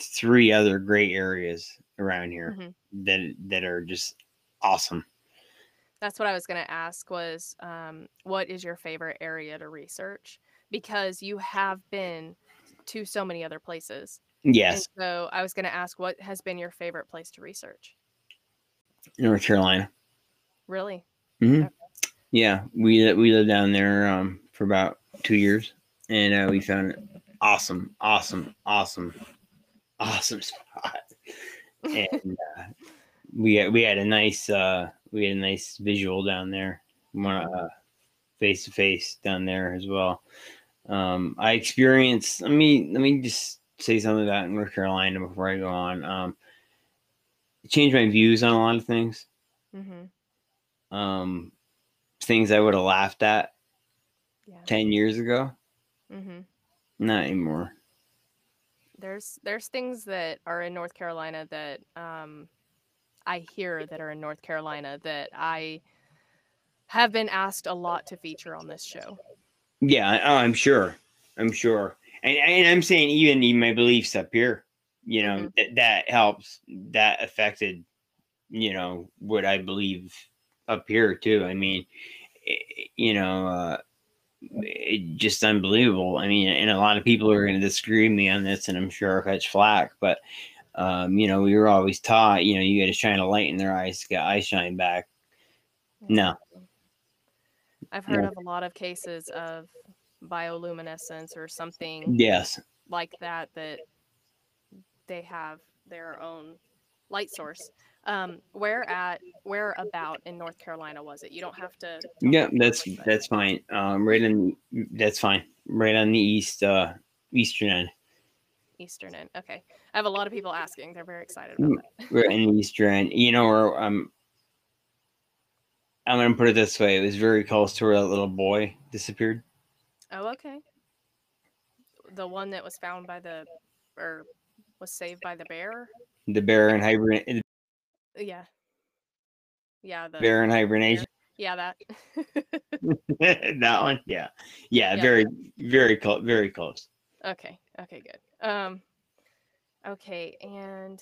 three other great areas around here Mhm. that that are just awesome That's what I was going to ask was um, what is your favorite area to research? Because you have been to so many other places. yes And so I was going to ask what has been your favorite place to research? north carolina Really? hmm Okay. Yeah, we we lived down there um, for about two years, and uh, we found it awesome, awesome, awesome, awesome spot. And uh, we had, we had a nice uh, we had a nice visual down there, face to face down there as well. Um, I experienced. Let me let me just say something about North Carolina before I go on. Um, it changed my views on a lot of things. hmm Um, things I would have laughed at Yeah. 10 years ago hmm not anymore There's there's things that are in North Carolina that um, I hear that are in North Carolina that I have been asked a lot to feature on this show. yeah oh, i'm sure i'm sure and, and i'm saying even in my beliefs up here you know Mhm. that that helps that affected you know what i believe up here too i mean i- you know uh it, just unbelievable i mean and a lot of people are going to disagree with me on this and i'm sure i'll catch flack but um you know we were always taught you know you got to shine a light in their eyes to get eye shine back No. I've heard No. of a lot of cases of bioluminescence or something yes like that that they have their own light source. Um, where at where about in North Carolina was it? You don't have to. Yeah, that's that's fine. Um, right in that's fine. Right on the east uh eastern end. Eastern end. Okay, I have a lot of people asking. They're very excited Mm. about that. Right in the eastern end. You know where um I'm gonna put it this way. It was very close to where that little boy disappeared. Oh, okay. The one that was found by the, or was saved by the bear. The bear and hibernation. Yeah. Yeah. The Bear in hibernation. Yeah, that. that one. Yeah. yeah. Yeah. Very, very close. Very close. okay. Okay. Good. Um. Okay, and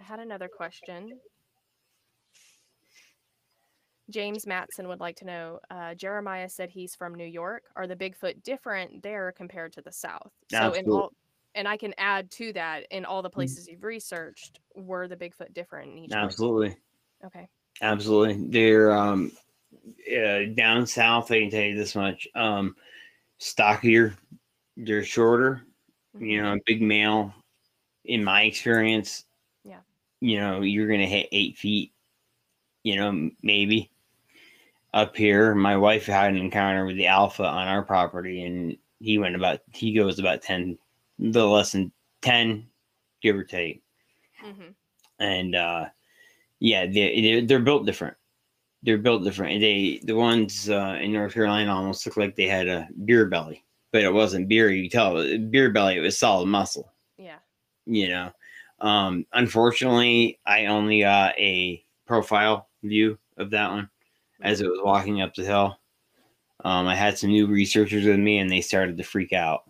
I had another question. James Matson would like to know. Uh, Jeremiah said he's from New York. Are the Bigfoot different there compared to the South? So in all, and I can add to that in all the places you've researched, were the Bigfoot different in each? Absolutely. Okay. Absolutely. They're um uh, down south, I can tell you this much. Um stockier, they're shorter, you Mhm. know, big male. In my experience, Yeah. you know, you're gonna hit eight feet, you know, maybe. Up here, my wife had an encounter with the alpha on our property, and he went about he goes about ten, the less than ten, give or take. Mhm. and uh yeah they, they're, built different. They're built different. They the ones uh in north carolina almost look like they had a beer belly but it wasn't beer. You tell beer belly it was solid muscle. Yeah. you know? Um unfortunately i only got a profile view of that one as it was walking up the hill. Um i had some new researchers with me and they started to freak out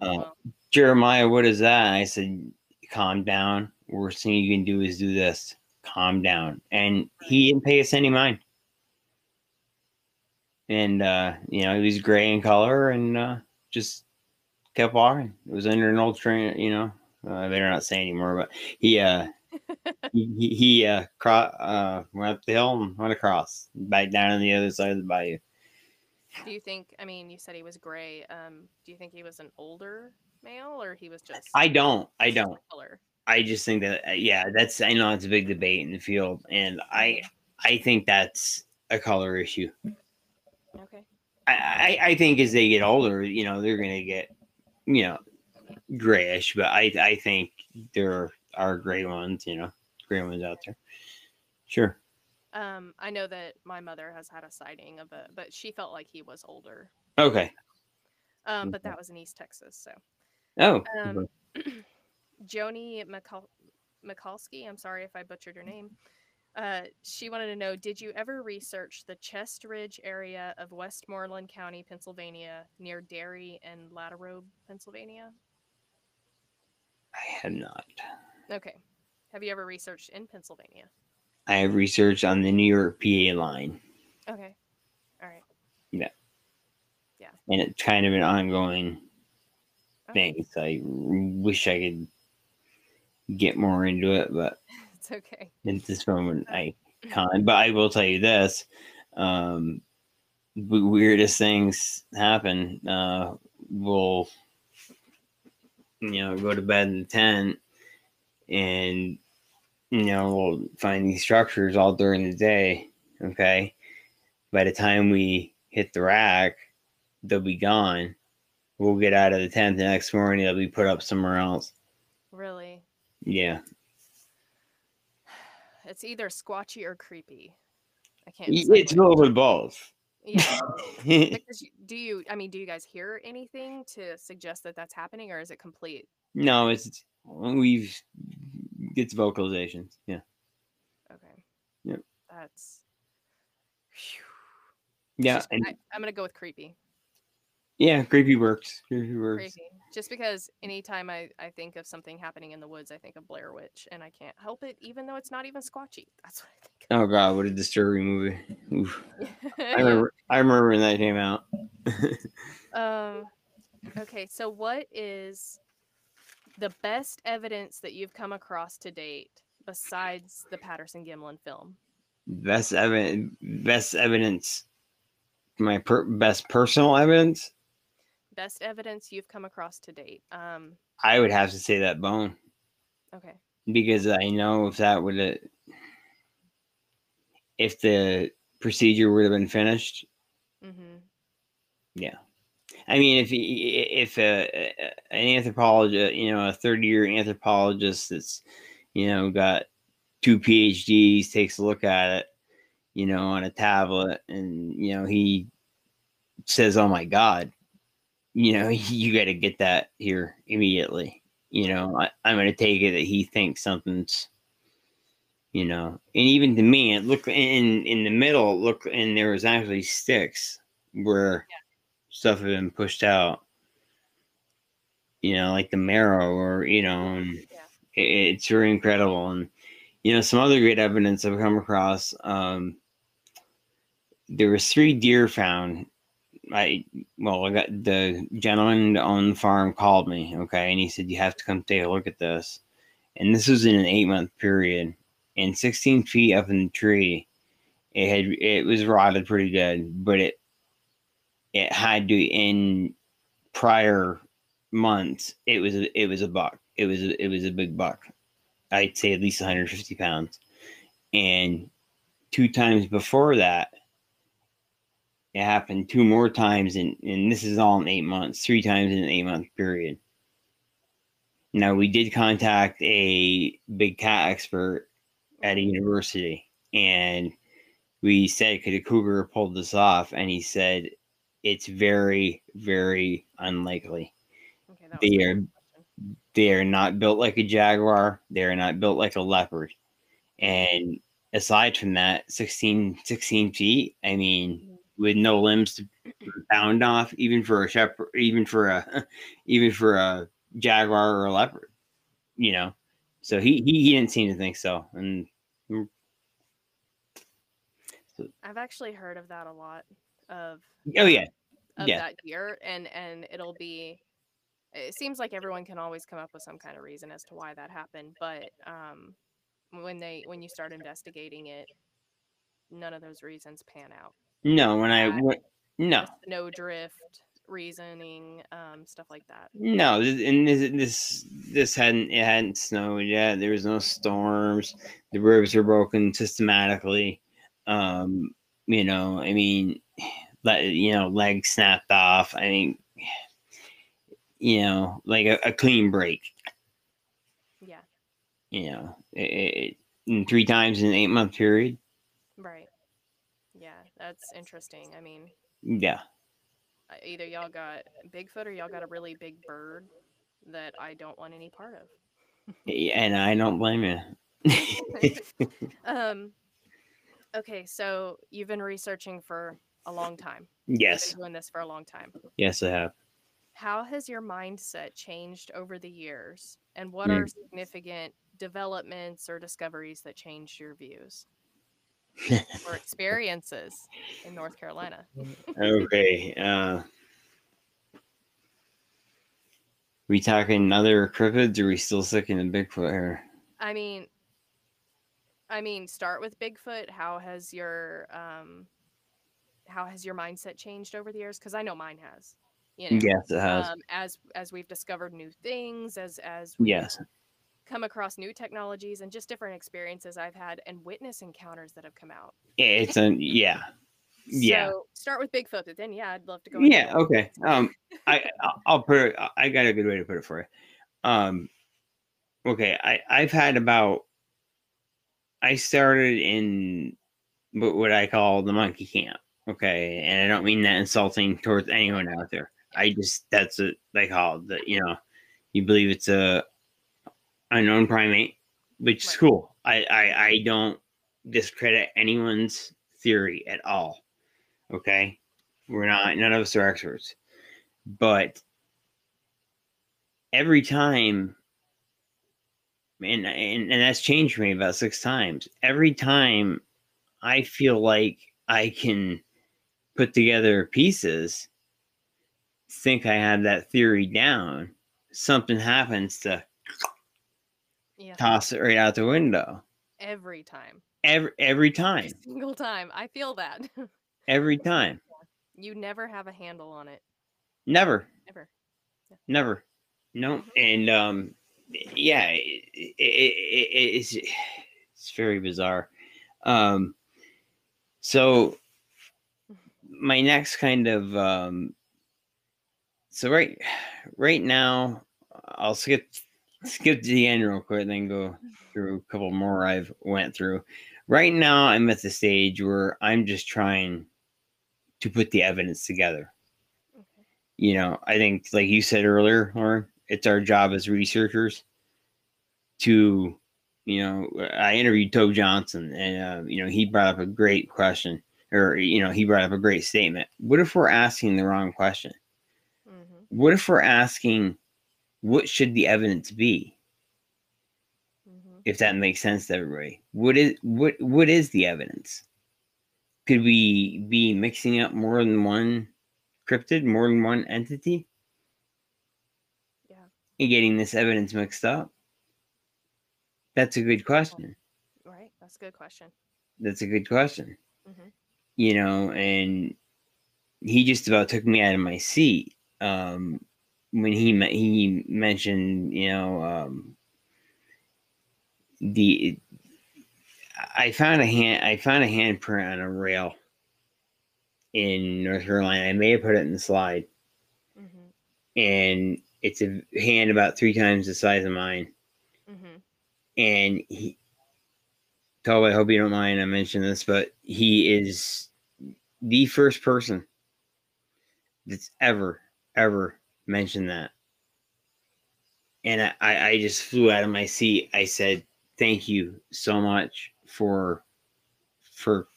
Oh, Uh, Jeremiah, what is that? And I said, calm down. Worst thing you can do is do this. Calm down. And he didn't pay us any mind. And, uh, you know, he was gray in color and uh, just kept walking. It was under an old train, you know. Uh, I better not say anymore, but he, uh, he, he, he uh, cro- uh, went up the hill and went across, back down on the other side of the bayou. Do you think? I mean, you said he was gray. Um, do you think he was an older male, or he was just? I don't. I don't. Color. I just think that uh, yeah, that's I know it's a big debate in the field, and I I think that's a color issue. Okay. I I, I think as they get older, you know, they're gonna get you know grayish, but I I think there are gray ones, you know, gray ones out there. Sure. Um, I know that my mother has had a sighting of a, but she felt like he was older. Okay. Um, but that was in East Texas. So, Oh. um, Joni Mikal- Mikulski, I'm sorry if I butchered her name. Uh, she wanted to know Did you ever research the Chest Ridge area of Westmoreland County, Pennsylvania, near Derry and Latrobe, Pennsylvania? I have not. Okay. Have you ever researched in Pennsylvania? I have research on the New York PA line, Okay. All right. Yeah. Yeah. And it's kind of an ongoing Okay. thing. So I wish I could get more into it, but It's okay. at this moment I can't. But I will tell you this: um, w- weirdest things happen. Uh, we'll, you know, go to bed in the tent, and you know we'll find these structures all during the day. Okay, by the time we hit the rack, they'll be gone. We'll get out of the tent the next morning. They'll be put up somewhere else. Really? Yeah. It's either squatchy or creepy. I can't. It's what- filled with both. Yeah. because do you? I mean, do you guys hear anything to suggest that that's happening, or is it complete? no, it's we've it's vocalizations. Yeah. Okay. Yep. That's. Phew. Yeah. Just- And I, I'm gonna go with creepy. yeah, creepy works. Creepy works. Creepy. Just because anytime I, I think of something happening in the woods, I think of Blair Witch, and I can't help it, even though it's not even squatchy. That's what I think. Oh god, what a disturbing movie. Oof. I remember I remember when that came out. Um, okay, so what is the best evidence that you've come across to date besides the Patterson Gimlin film? best evidence best evidence my per- best personal evidence Best evidence you've come across to date. Um, i would have to say that bone okay. because i know if that would have if the procedure would have been finished Mm-hmm. I mean if if a, an anthropologist you know a third year anthropologist that's you know got two phds takes a look at it you know on a tablet and you know he says, "Oh my God," you know, you got to get that here immediately. You know, I, I'm going to take it that he thinks something's, you know, and even to me, it looked in in the middle. Look, and there was actually sticks where Yeah. Stuff had been pushed out. You know, like the marrow, or you know, and Yeah. it, it's very incredible. And you know, some other great evidence I've come across. Um, there was three deer found. I well, I got the gentleman on the farm called me, okay, and he said you have to come take a look at this. And this was in an eight month period, and 16 feet up in the tree, it had it was rotted pretty good, but it it had to in prior months it was a, it was a buck. It was it was a big buck. I'd say at least 150 pounds, and two times before that it happened two more times and and this is all in eight months three times in an eight month period now we did contact a big cat expert at a university and we said could a cougar pull this off and he said it's very very unlikely. Okay, they are they are not built like a jaguar. They are not built like a leopard. And aside from that 16 16 feet i mean mm-hmm. with no limbs to bound off even for a shepherd even for a even for a jaguar or a leopard you know? So he he, he didn't seem to think so and I've actually heard of that a lot of oh yeah of Yeah. that deer and and it'll be it seems like everyone can always come up with some kind of reason as to why that happened but um when they when you start investigating it none of those reasons pan out no when i That- went no no drift reasoning um stuff like that No, and this this this hadn't it hadn't snowed yet. There was no storms. The ribs were broken systematically. Um, you know, I mean, let you know, leg snapped off. I mean, you know, like a, a clean break. yeah You know, it, it, in three times in an eight month period. right yeah that's interesting i mean Yeah, either y'all got bigfoot or y'all got a really big bird that i don't want any part of and I don't blame you. um okay so you've been researching for a long time You've yes, been doing this for a long time yes, I have. how has your mindset changed over the years and what Mm. are significant developments or discoveries that changed your views or experiences in north carolina Okay. Uh, we talking other cryptids, or we still sticking to Bigfoot here? i mean i mean start with bigfoot how has your um how has your mindset changed over the years because i know mine has you know Yes, it has. um, as as we've discovered new things as as we've yes. come across new technologies and just different experiences i've had and witness encounters that have come out It's a yeah. Yeah. so start with bigfoot but then yeah i'd love to go Yeah. Okay. Um, I I'll- put it. I got a good way to put it for you. Um, okay. I I've had about. I started in what what I call the monkey camp. Okay, and I don't mean that insulting towards anyone out there. I just that's what they call it. That you know, you believe it's a unknown primate, which is cool. I, I I don't discredit anyone's theory at all. Okay, we're not. None of us are experts, but every time. And, and and that's changed for me about six times. Every time I feel like I can put together pieces, think I have that theory down, something happens to yeah toss it right out the window. every time Every every time. every single time i feel that Every time. you never have a handle on it Never. ever Never. No. And um yeah, it, it, it, it's it's very bizarre. Um so my next kind of um so right right now I'll skip skip to the end real quick then go through a couple more I've went through. Right now I'm at the stage where I'm just trying to put the evidence together. Okay. You know, I think, like you said earlier, Lauren, it's our job as researchers to, you know, I interviewed Toby Johnson, and uh, you know, he brought up a great question, or you know, he brought up a great statement. What if we're asking the wrong question? Mhm. What if we're asking, what should the evidence be? Mhm. if that makes sense to everybody. What is what what is the evidence? Could we be mixing up more than one cryptid, more than one entity? Yeah. And getting this evidence mixed up? That's a good question. Right. That's a good question. That's a good question. Mhm. You know, and he just about took me out of my seat um, when he he mentioned, you know, um, the I found a hand I found a handprint on a rail in North Carolina. I may have put it in the slide, Mhm. and it's a hand about three times the size of mine. Mhm. And he, Toby, I hope you don't mind I mention this, but he is the first person that's ever ever mentioned that. And I, I just flew out of my seat. I said, "Thank you so much for for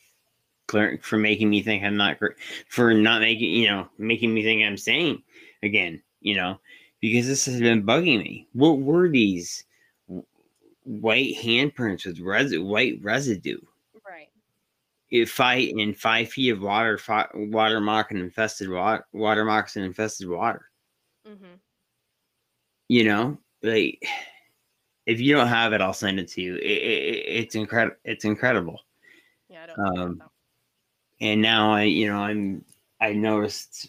clear for making me think I'm not for not making you know making me think I'm sane again. You know, because this has been bugging me. What were these white handprints with res- white residue? Right. If I in five feet of water, fi- water moccasin infested water, water moccasin infested water. Mhm. you know like if you don't have it i'll send it to you it, it, it's incredible it's incredible Yeah. I don't. Um, and now i you know i'm i noticed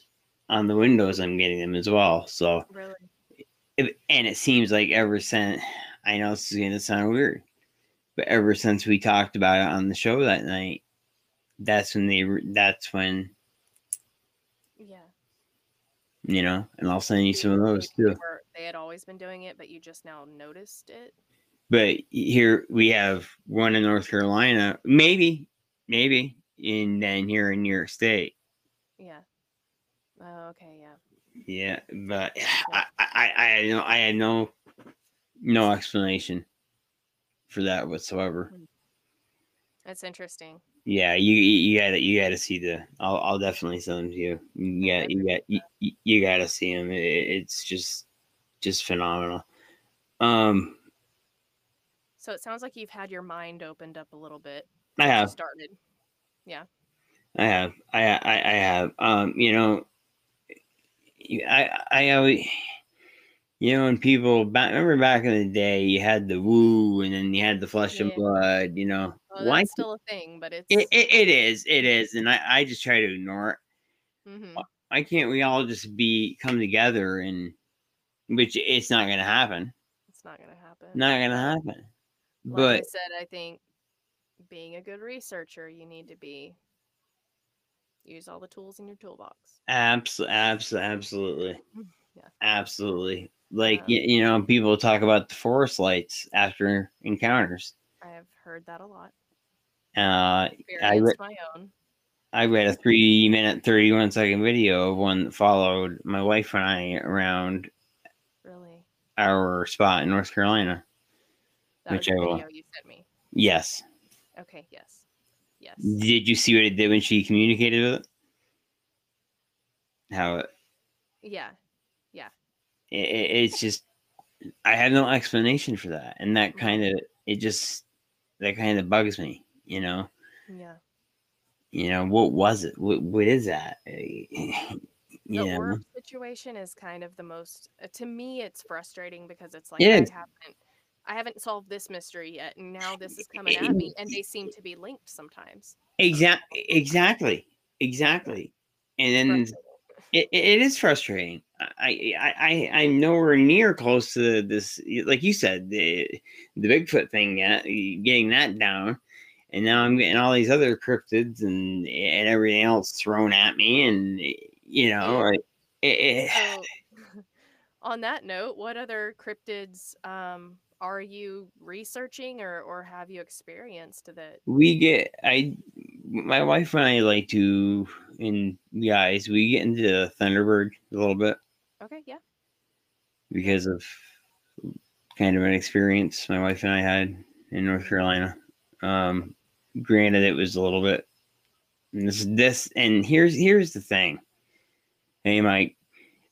on the windows i'm getting them as well so. Really. it, and it seems like ever since i know this is going to sound weird but ever since we talked about it on the show that night that's when they that's when Yeah. you know and i'll send you some of those they too were- They had always been doing it, but you just now noticed it. but here we have one in North Carolina, maybe, maybe, and then here in New York State. Yeah. Oh, okay. Yeah. Yeah, but I, I, I had no, I had no, no explanation for that whatsoever. That's interesting. Yeah, you, you you gotta, you gotta see the. I'll, I'll definitely send them to you. Got, you got, you, you- you gotta see them. It, it's just, just phenomenal. Um, So it sounds like you've had your mind opened up a little bit. I have. started. Yeah. I have. I I, I have. Um, you know, I I always, you know, when people back remember back in the day, you had the woo, and then you had the flesh and blood. You know, Well, why? still a thing, but it's. It, it, it is. It is, and I I just try to ignore it. Mhm. Why can't we all just be come together and, which it's not gonna happen. It's not gonna happen. Not gonna happen. Like I said, I think being a good researcher, you need to be use all the tools in your toolbox. Absolutely, absolutely, absolutely, Yeah. absolutely. Like you, you know, people talk about the forest lights after encounters. I have heard that a lot. Uh, I Experienced my own. I read a three minute, thirty one second video of one that followed my wife and I around Really. our spot in North Carolina. That Which I will- video you sent me. Yes. Okay, yes. Yes. Did you see what it did when she communicated with it? How it, Yeah. It, it's just I have no explanation for that, and that Mhm. kind of it just that kind of bugs me. You know. Yeah. you know what was it what, what is that you the know orb situation is kind of the most uh, to me it's frustrating because it's like I haven't I haven't solved this mystery yet and now this is coming at me and they seem to be linked sometimes. exactly exactly exactly and then. It, it is frustrating. I, I i i'm nowhere near close to this like you said the the bigfoot thing yet getting that down and now i'm getting all these other cryptids and and everything else thrown at me and you know like it, So on that note, what other cryptids um are you researching or or have you experienced that we get i my wife and I like to, and guys, we get into Thunderbird a little bit Okay, yeah. because of kind of an experience my wife and I had in North Carolina. Um, granted, it was a little bit. And this, this, and here's here's the thing. Hey, Mike.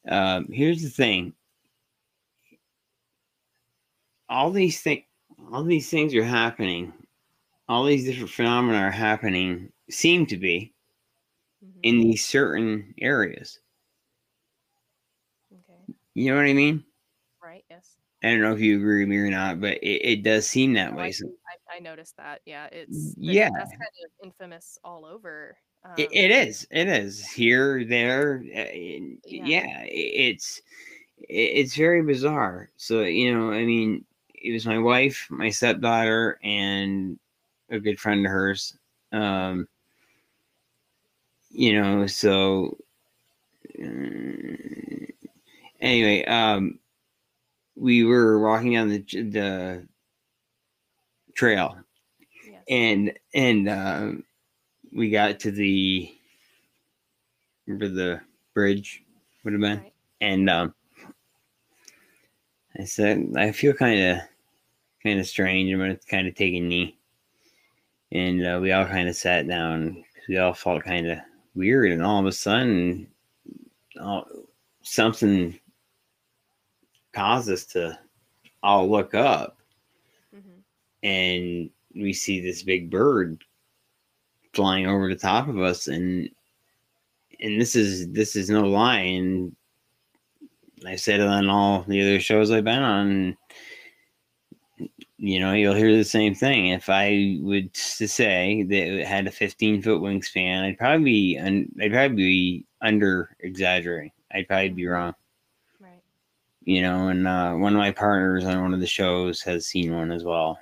Um, here's the thing. All these things, all these things are happening. All these different phenomena are happening. Seem to be Mhm. in these certain areas. Okay. You know what I mean? Right. Yes. I don't know if you agree with me or not, but it, it does seem that No, way. I, I, I noticed that. Yeah. It's yeah, That's kind of infamous all over. Um, it, it is. It is here, there. uh, Yeah. Yeah, it's it- it's very bizarre. So you know, I mean, it was my wife, my stepdaughter, and a good friend of hers. Um, you know, so uh, anyway, um, we were walking down the the trail yes. and and uh, we got to the remember the bridge would have been Right. and um, I said I feel kind of kind of strange I'm gonna kind of take a knee and uh, we all kind of sat down. we all felt kind of weird and all of a sudden all, something caused us to all look up Mhm. and we see this big bird flying over the top of us and and this is this is no lie and i said it on all the other shows i've been on you know you'll hear the same thing. If i would to say that it had a 15 foot wingspan i'd probably be un, i'd probably be under exaggerating. I'd probably be wrong. Right. you know and uh, one of my partners on one of the shows has seen one as well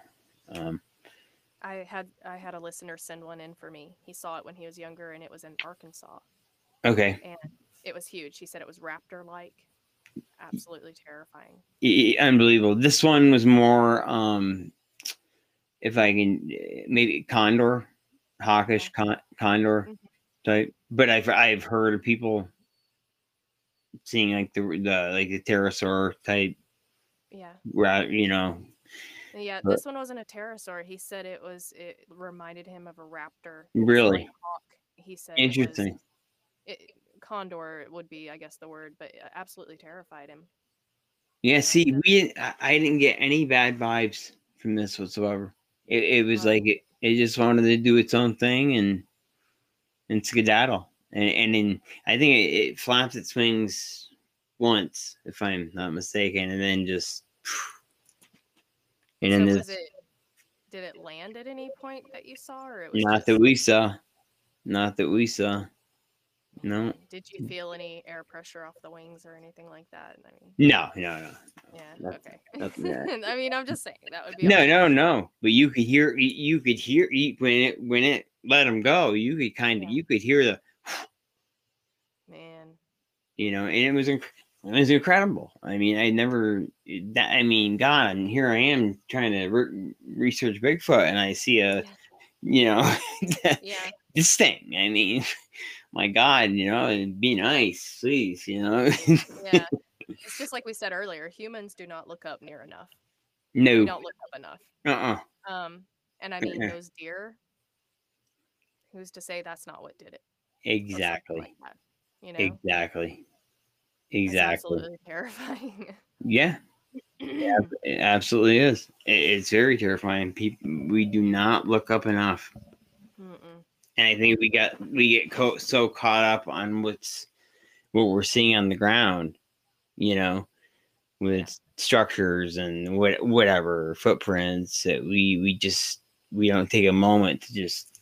um, I had I had a listener send one in for me. He saw it when he was younger, and it was in Arkansas, okay. And it was huge. He said it was raptor-like, absolutely terrifying. Unbelievable. This one was more, um, if I can, maybe condor, hawkish con- condor Mhm. type. But I've I've heard of people seeing like the the like the pterosaur type, Yeah, ra- you know. yeah. But- This one wasn't a pterosaur. He said it was. It reminded him of a raptor. Really? He said Interesting. it, condor would be, I guess, the word, but uh, absolutely terrified him. Yeah. See, we I, didn't get any bad vibes from this whatsoever. It, it was like it, it just wanted to do its own thing and and skedaddle. And and then I think it, it flapped its wings once, if I'm not mistaken, and then just and so then this, it? Did it land at any point that you saw, or it was not just, that we saw, not that we saw. No, Did you feel any air pressure off the wings or anything like that? I mean, no, no, no. yeah, Nothing- okay. nothing there. I mean, I'm just saying that would be No, awesome. no, no. But you could hear, you- could hear when it when it let him go. You could kind of, Yeah. you could hear the, man. you know, and it was inc- it was incredible. I mean, I never, that, I mean, God, and here I am trying to re- research Bigfoot, and I see a, Yeah. you know, Yeah, this thing. I mean, my God, you know, be nice, please, you know. yeah. It's just like we said earlier. Humans do not look up near enough. We no, don't look up enough. uh-uh. Um, and I mean, Uh-uh. those deer. Who's to say that's not what did it? exactly, Like that, you know. exactly, It's exactly. absolutely terrifying. Yeah, yeah, It absolutely is. It's very terrifying. People, we do not look up enough, Mm-mm. And I think we got we get co- so caught up on what's what we're seeing on the ground, you know, with structures and what whatever footprints that we we just we don't take a moment to just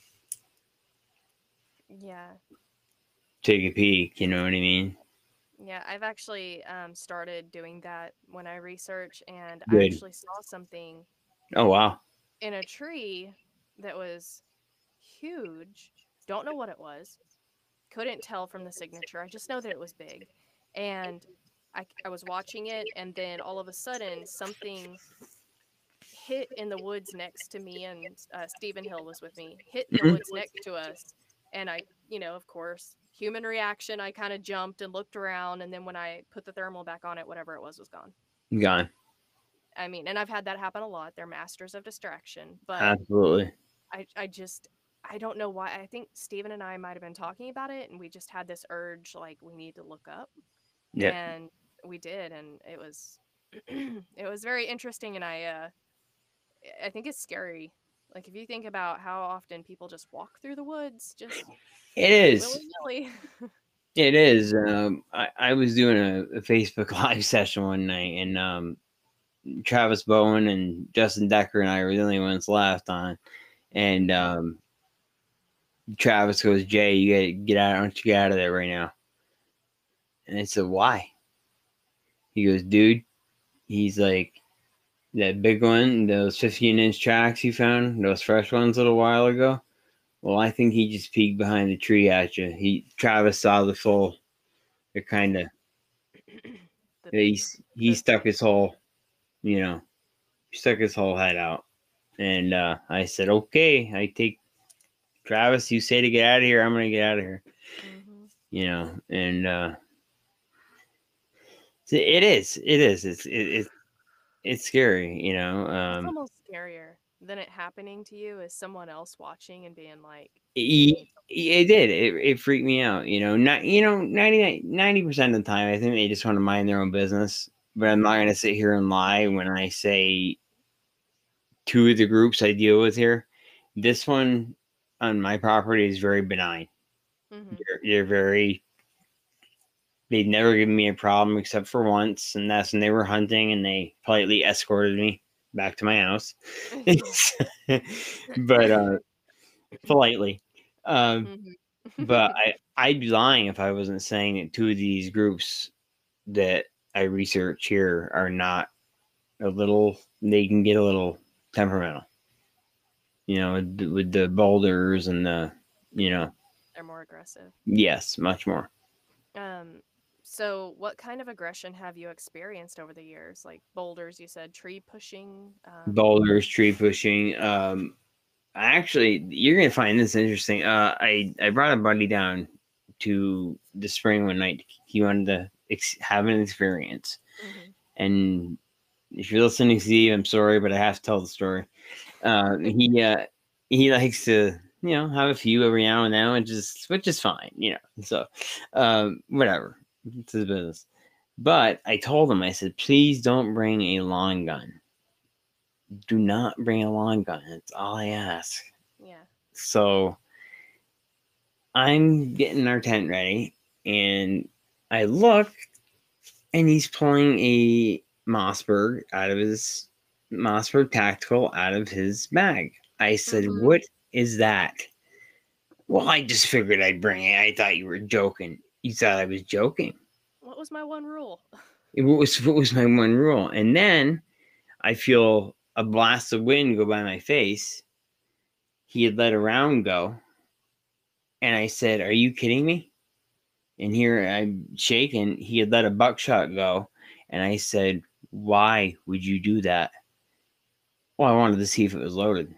Yeah. take a peek. You know what I mean? Yeah, I've actually um, started doing that when I research, and I actually saw something Oh wow! in a tree that was huge. Don't know what it was. Couldn't tell from the signature. I just know that it was big. And I, I was watching it, and then all of a sudden, something hit in the woods next to me, and uh, Stephen Hill was with me. Hit in the Mhm. woods next to us, and I, you know, of course, human reaction. I kind of jumped and looked around, and then when I put the thermal back on it, whatever it was was gone. Gone. I mean, and I've had that happen a lot. They're masters of distraction, but Absolutely. I, I just I don't know why. I think Steven and I might have been talking about it and we just had this urge like we need to look up. Yeah. And we did and it was it was very interesting and I uh I think it's scary. Like if you think about how often people just walk through the woods just it is. it is. Um, I, I was doing a, a Facebook live session one night, and um, Travis Bowen and Justin Decker and I were the only ones left on. And um, Travis goes, "Jay, you gotta get out! Don't you get out of there right now?" And I said, "Why?" He goes, "Dude," he's like, "That big one, those 15 inch tracks you found, those fresh ones a little while ago." Well, I think he just peeked behind the tree at you. He Travis saw the full. They're kind of The- he he the- stuck his whole, you know, he stuck his whole head out, and uh, I said, "Okay, I take Travis. You say to get out of here. I'm gonna get out of here." Mhm. You know, and uh, it is, it is, it's it, it's it's scary. You know, Um It's almost scarier than it happening to you is someone else watching and being like, it, it did. It, it freaked me out. You know, not you know 90 percent of the time, I think they just want to mind their own business. But I'm not gonna sit here and lie when I say two of the groups I deal with here. This one on my property is very benign. Mhm. They're, they're very. They've never given me a problem except for once, and that's when they were hunting and they politely escorted me back to my house. but uh, politely. Um, Mhm. but I I'd be lying if I wasn't saying that two of these groups that I research here are not a little. They can get a little temperamental. You know, with, the- boulders and the, you know, they're more aggressive. yes, much more. Um, so what kind of aggression have you experienced over the years? Like boulders, you said tree pushing. Um, Boulders, tree pushing. Um, actually, you're gonna find this interesting. Uh, I I brought a buddy down to the spring one night. He wanted to ex- have an experience. mhm. and if you're listening, to Steve, I'm sorry, but I have to tell the story. Uh, he uh, he likes to you know have a few every now and then, which is which is fine, you know. So um, whatever, it's his business. But I told him, I said, please don't bring a long gun. Do not bring a long gun. That's all I ask. Yeah. So I'm getting our tent ready, and I look, and he's pulling a Mossberg out of his Mossberg Tactical out of his bag. I said, Mhm. "What is that?" Well, I just figured I'd bring it. I thought you were joking. You thought I was joking. What was my one rule? It was what was my one rule. And then I feel a blast of wind go by my face. He had let a round go. And I said, Are you kidding me? And here I'm shaking. He had let a buckshot go. And I said, Why would you do that? Well, I wanted to see if it was loaded.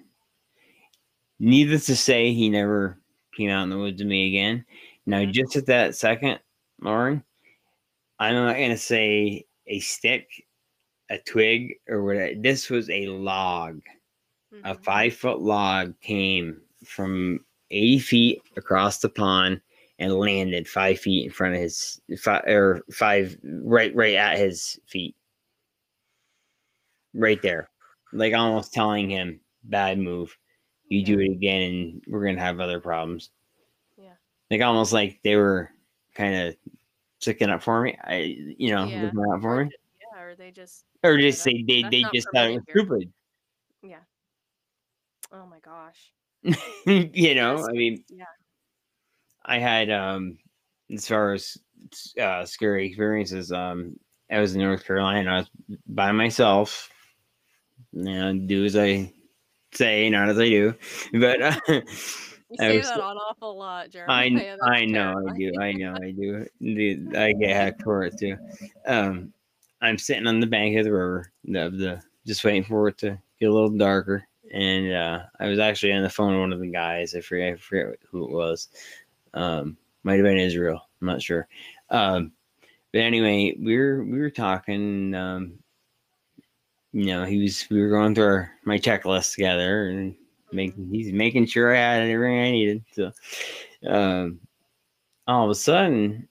Needless to say, he never came out in the woods with me again. Now, Mhm. just at that second, Lauren, I'm not gonna say a stick, a twig, or whatever. This was a log. A Mhm. five foot log came from 80 feet across the pond and landed five feet in front of his five or five right right at his feet. Right there. Like almost telling him, bad move. You do it again and we're gonna have other problems. Yeah. Like almost like they were kind of sticking up for me. I you know, Yeah. looking out for Or me. ju- yeah, or they just Or just say they, they just thought it was stupid. yeah. Oh my gosh. you know, Yes. I mean Yeah. I had um as far as uh scary experiences, um I was in North Carolina, I was by myself. You know, do as I say, not as I do. But uh, You I say was- that an awful lot, Jeremy. I Jeremiah. I know I do. I know I do. The- I get hacked for it too. Um I'm sitting on the bank of the river, the, the just waiting for it to get a little darker. And uh, I was actually on the phone with one of the guys. I forget, I forget who it was. Um, might have been Israel. I'm not sure. Um, but anyway, we were we were talking. Um, you know, he was we were going through our, my checklist together, and making he's making sure I had everything I needed. So, um, all of a sudden,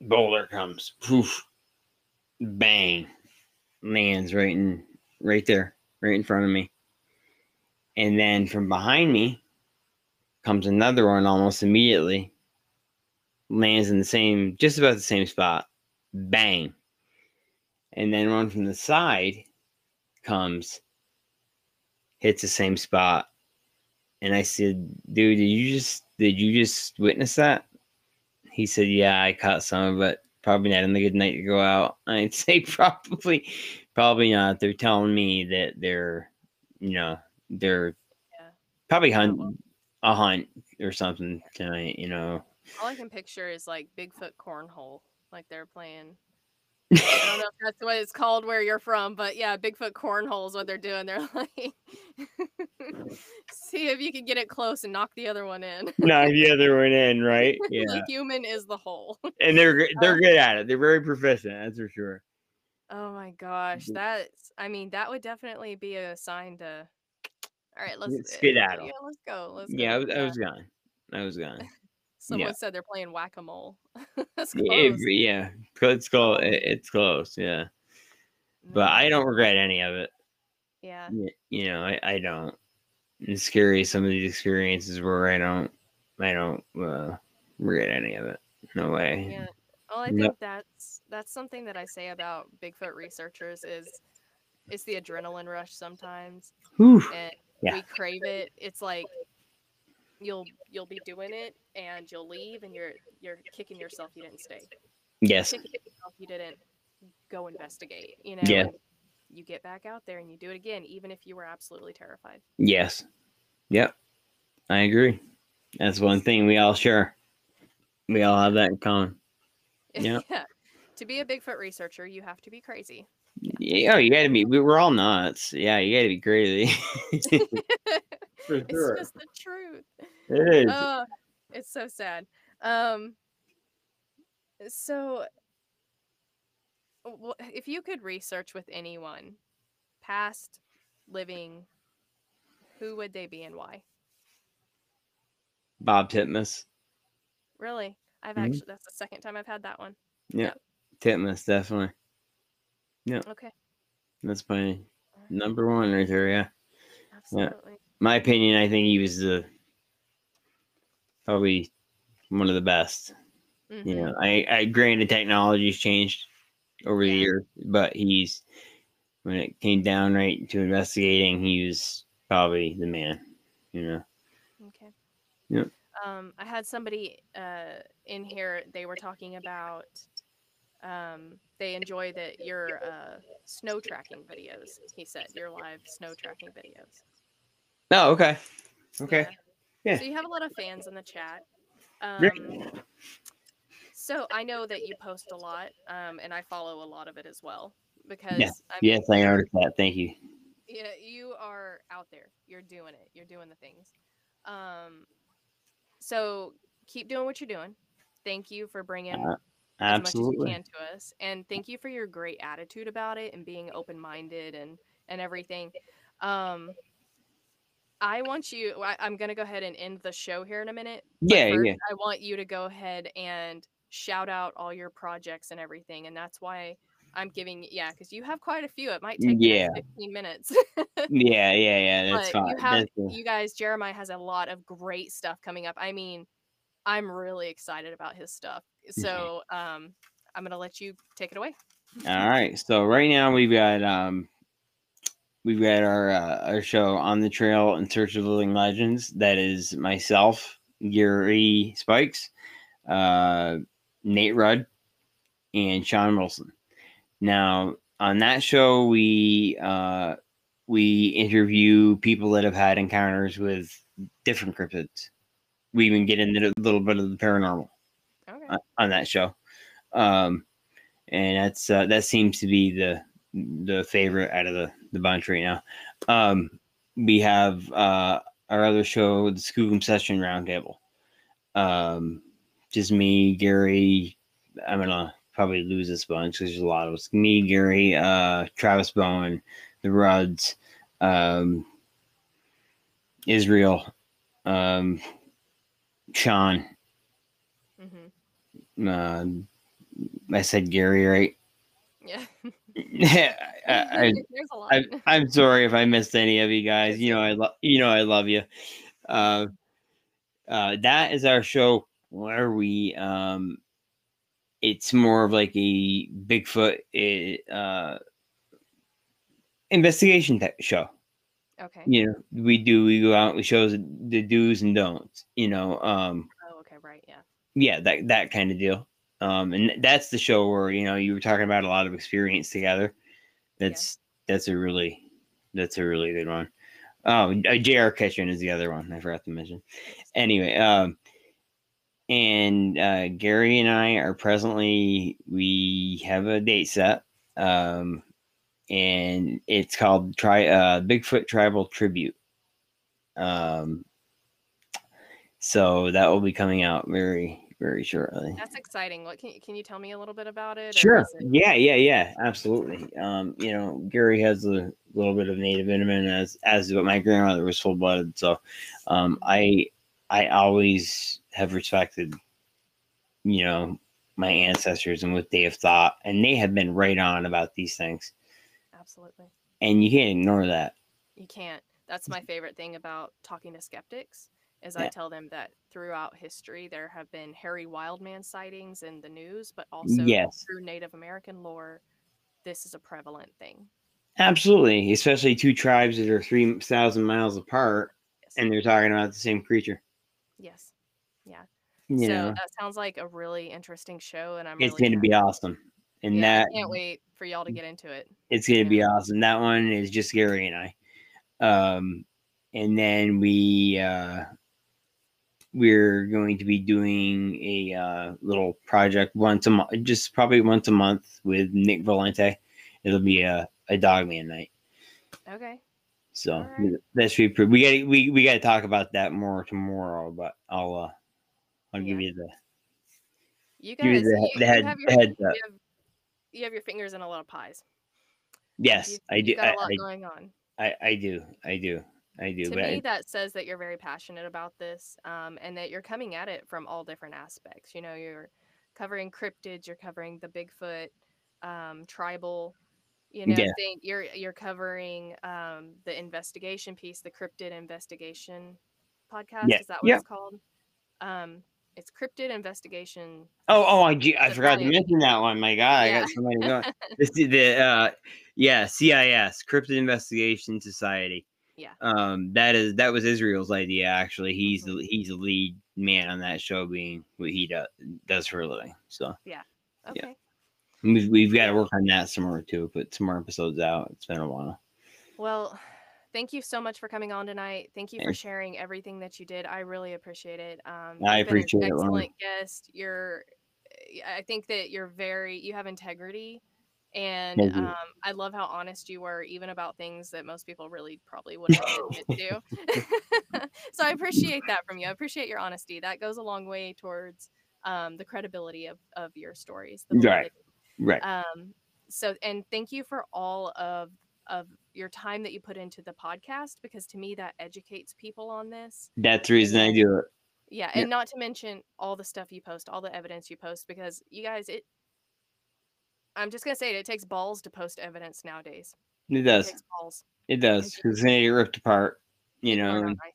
boulder comes, poof, bang, lands right in right there, right in front of me, and then from behind me comes another one almost immediately, lands in the same, just about the same spot, bang, and then one from the side comes hits the same spot. And I said, dude, did you just did you just witness that? He said, Yeah, I caught some it. Probably not in the good night to go out. I'd say probably probably not. They're telling me that they're you know, they're Yeah. probably hunt a hunt or something tonight, you know. All I can picture is like Bigfoot cornhole, like they're playing. I don't know if that's what it's called where you're from, but yeah, Bigfoot cornhole is what they're doing. They're like, see if you can get it close and knock the other one in. Knock the other one in, right? Yeah. the human is the hole. and they're they're good at it. They're very proficient, that's for sure. Oh my gosh, Mhm. that's. I mean, that would definitely be a sign to. All right, let's Yeah, uh, skedaddle. Yeah, let's go. Let's Yeah, I was, I was gone. I was gone. Someone said they're playing whack a mole. That's Yeah, yeah, it's close. It's close. Yeah, but I Mm, don't regret any of it. Yeah. You know, I, I don't. It's scary. Some of these experiences where I don't, I don't uh, regret any of it. No way. Yeah. Well, I No- think that's that's something that I say about Bigfoot researchers is it's the adrenaline rush sometimes, and Yeah. we crave it. It's like you'll you'll be doing it and you'll leave and you're you're kicking yourself you didn't stay. Yes. Yourself you didn't go investigate. You know. Yeah. You get back out there and you do it again, even if you were absolutely terrified. Yes. Yep. I agree. That's one thing we all share. We all have that in common. Yeah. yeah. To be a Bigfoot researcher, you have to be crazy. Yeah, oh, you gotta be. we- We're all nuts. Yeah, you gotta be crazy. For it's just the truth. It is. Oh, it's so sad. Um, so, wh- if you could research with anyone, past, living, who would they be and why? Bob Titmus. Really, I've Mhm. actually that's the second time I've had that one. Yeah. Titmus, definitely. Yeah. Okay, That's my number one right there. Yeah. absolutely. My opinion, I think he was the probably one of the best. Mhm. You know, I, I granted technology's changed over the years, but he's when it came down right to investigating, he was probably the man. You know. Okay. Yep. Um, I had somebody uh, in here. They were talking about um, they enjoy that your uh, snow tracking videos. He said your live snow tracking videos. Oh, okay. Okay. Yeah. Yeah. So you have a lot of fans in the chat. Great. Um, so I know that you post a lot, um, and I follow a lot of it as well because I mean, Yes, I you're- noticed that. Thank you. yeah, you are out there. You're doing it. You're doing the things. Um, so keep doing what you're doing. Thank you for bringing Uh, as much as you can to us, and thank you for your great attitude about it and being open minded and and everything. Um, I want you. I, I'm gonna go ahead and end the show here in a minute. Yeah, first, yeah. I want you to go ahead and shout out all your projects and everything, and that's why I'm giving. Yeah, because you have quite a few. It might take Yeah. 15 minutes. Yeah, yeah, yeah. That's but fine. you have That's, you guys jeremiah has a lot of great stuff coming up i mean i'm really excited about his stuff so um i'm gonna let you take it away All right. So right now we've got um we've got our uh, our show on the trail in search of living legends. That is myself, Gary Spikes, uh, Nate Rudd, and Sean Wilson. Now on that show we uh we interview people that have had encounters with different cryptids. We even get into a little bit of the paranormal okay on- on that show. Um, and that's uh, that seems to be the the favorite out of the the bunch right now. Um, we have uh, our other show, the Skookum Session Roundtable. Um, just me, Gary. I'm gonna probably lose this bunch because there's a lot of us. Me, Gary, uh, Travis Bowen, the Rudds, um, Israel, um, Sean. hmm Uh, I said Gary, right? Yeah. I, I, There's a lot. I, I'm sorry if I missed any of you guys. You know I love you know I love you. Uh, uh, that is our show where we um, it's more of like a Bigfoot eh, uh, investigation type show. okay. You know, we do we go out we show the do's and don'ts. You know, um, Oh, okay. Right. Yeah. yeah, that that kind of deal. Um, and that's the show where you know you were talking about a lot of experience together. That's that's a really that's a really good one. Oh, uh, J.R. Kitchen is the other one I forgot to mention. Anyway, um, and uh, Gary and I are presently we have a date set, um, and it's called Try uh, Bigfoot Tribal Tribute. Um, so that will be coming out very very shortly. That's exciting. What can you, can you tell me a little bit about it? Sure. it- Yeah, yeah, yeah. Absolutely. Um, you know, Gary has a little bit of native in him, as as but my grandmother was full blooded, so um, I I always have respected, you know, my ancestors and what they have thought, and they have been right on about these things, Absolutely. and you can't ignore that. You can't. That's my favorite thing about talking to skeptics is I tell them that throughout history there have been hairy Wildman sightings in the news, but also Yes. through Native American lore, this is a prevalent thing. Absolutely, especially two tribes that are three thousand miles apart, Yes. and they're talking about the same creature. yes. Yeah. You so know, that sounds like a really interesting show and I'm it's really going to be awesome, and yeah, that I can't wait for y'all to get into it. It's gonna Yeah. be awesome. That one is just Gary and I. Um, and then we uh, we're going to be doing a uh, little project once a month, just probably once a month with Nick Valente. It'll be a a Dogman night. Okay. So Alright. that should be pretty. We got we we got to talk about that more tomorrow, but I'll uh, I'll give you the You give you guys, the, you, the you have your heads up. you have, you have your fingers in a lot of pies. Yes, I do. I, a lot I, going on. I I do. I do. I do. to but me I- that says that you're very passionate about this um, and that you're coming at it from all different aspects you know you're covering cryptids you're covering the bigfoot um, tribal you know Yeah. thing you're you're covering um, the investigation piece the cryptid investigation podcast Yeah, is that what yeah. it's called um, it's cryptid investigation Oh, oh, I, I forgot to mention that one. My God, I Yeah. got somebody going. This is the uh, yeah, CIS, Cryptid Investigation Society. Yeah. Um, that is that was Israel's idea. Actually, he's Mhm. the he's the lead man on that show, being what he does does for a living. So yeah. okay we've we've got to work on that some more too. Put some more episodes out. It's been a while. Well, thank you so much for coming on tonight. Thank you for sharing everything that you did. I really appreciate it. Um, I been an appreciate it, Excellent guest. You're, I think that you're very, you have integrity, and um, I love how honest you were, even about things that most people really probably wouldn't admit to. so I appreciate that from you. I appreciate your honesty. That goes a long way towards um, the credibility of of your stories. Right. Right. um so and thank you for all of of your time that you put into the podcast because to me that educates people on this That's the reason I do it. yeah Yeah. and not to mention all the stuff you post all the evidence you post because you guys it i'm just gonna say it, it takes balls to post evidence nowadays It it does. takes balls It does because gonna get ripped apart. You know. are not and- nice.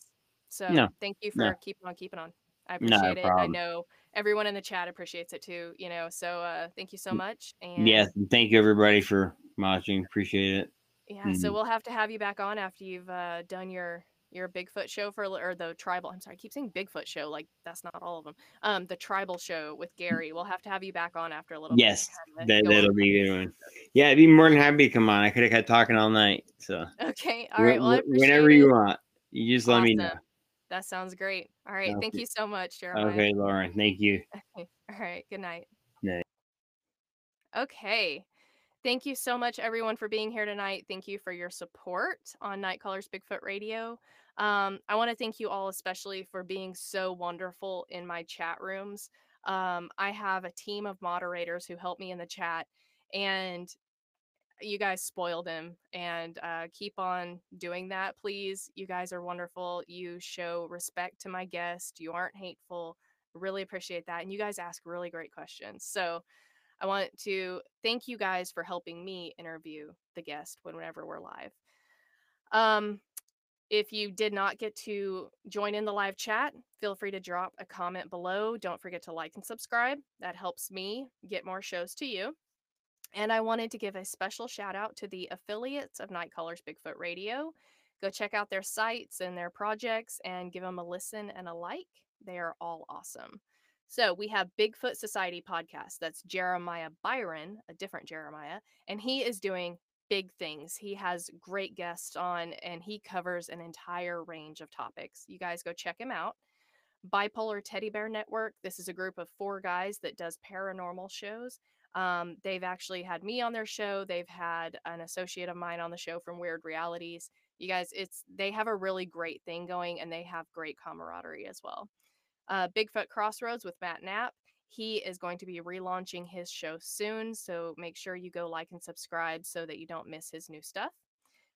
so No, thank you for no. keeping on keeping on i appreciate it i know everyone in the chat appreciates it too you know so uh thank you so much and Yes. and Thank you everybody for watching. Appreciate it. Yeah, so Mm. we'll have to have you back on after you've uh, done your your Bigfoot show for or the tribal. I'm sorry, I keep saying Bigfoot show like that's not all of them. Um, the tribal show with Gary. We'll have to have you back on after a little. Yes, bit that, that'll be a good one. Yeah, I'd be more than happy to come on. I could have kept talking all night. So. Okay, all right. Well, I wh- appreciate whenever it. you want, you just let me know. That sounds great. All right, thank you so much, Jeremiah. Okay, Lauren. Thank you. All right, good night. Night. Okay. Thank you so much, everyone, for being here tonight. Thank you for your support on Night Nightcallers Bigfoot Radio. Um, I want to thank you all, especially for being so wonderful in my chat rooms. Um, I have a team of moderators who help me in the chat, and you guys spoiled him. And uh, keep on doing that, please. You guys are wonderful. You show respect to my guest. You aren't hateful. Really appreciate that. And you guys ask really great questions. So, I want to thank you guys for helping me interview the guest whenever we're live. Um, if you did not get to join in the live chat, feel free to drop a comment below. Don't forget to like and subscribe. That helps me get more shows to you. And I wanted to give a special shout out to the affiliates of Nightcallers Bigfoot Radio. Go check out their sites and their projects and give them a listen and a like. They are all awesome. So we have Bigfoot Society podcast. That's Jeremiah Byron, a different Jeremiah, and he is doing big things. He has great guests on and he covers an entire range of topics. You guys go check him out. Bipolar Teddy Bear Network. This is a group of four guys that does paranormal shows. Um, they've actually had me on their show. They've had an associate of mine on the show from Weird Realities. You guys, it's they have a really great thing going and they have great camaraderie as well uh, Bigfoot Crossroads with Matt Knapp. He is going to be relaunching his show soon, so make sure you go like and subscribe so that you don't miss his new stuff.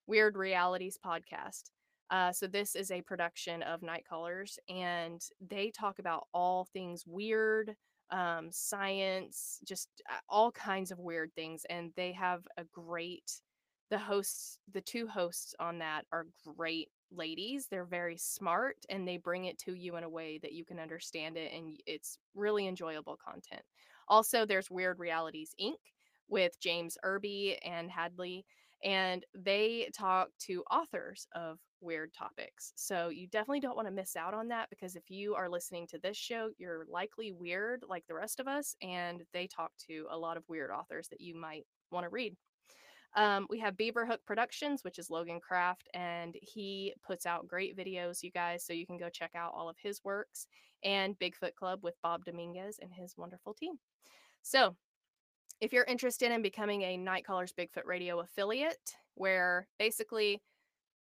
Weird Realities Podcast. Uh, so this is a production of Nightcallers, and they talk about all things weird, um, science, just uh, all kinds of weird things, and they have a great. The hosts, the two hosts on that are great ladies. They're very smart and they bring it to you in a way that you can understand it and it's really enjoyable content. Also, there's Weird Realities Inc. with James Irby and Hadley, and they talk to authors of weird topics. So you definitely don't want to miss out on that because if you are listening to this show, you're likely weird like the rest of us, and they talk to a lot of weird authors that you might want to read. Um, we have Beaverhook Productions, which is Logan Craft, and he puts out great videos, you guys, so you can go check out all of his works. And Bigfoot Club with Bob Dominguez and his wonderful team. So, if you're interested in becoming a Nightcallers Bigfoot Radio affiliate, where basically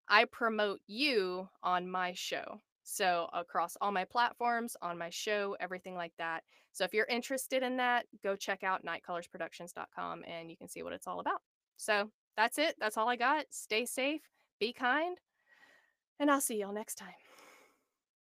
I promote you on my show. So, across all my platforms, on my show, everything like that. So, if you're interested in that, go check out nightcallersproductions.com and you can see what it's all about. So that's it. That's all I got. Stay safe, be kind, and I'll see y'all next time.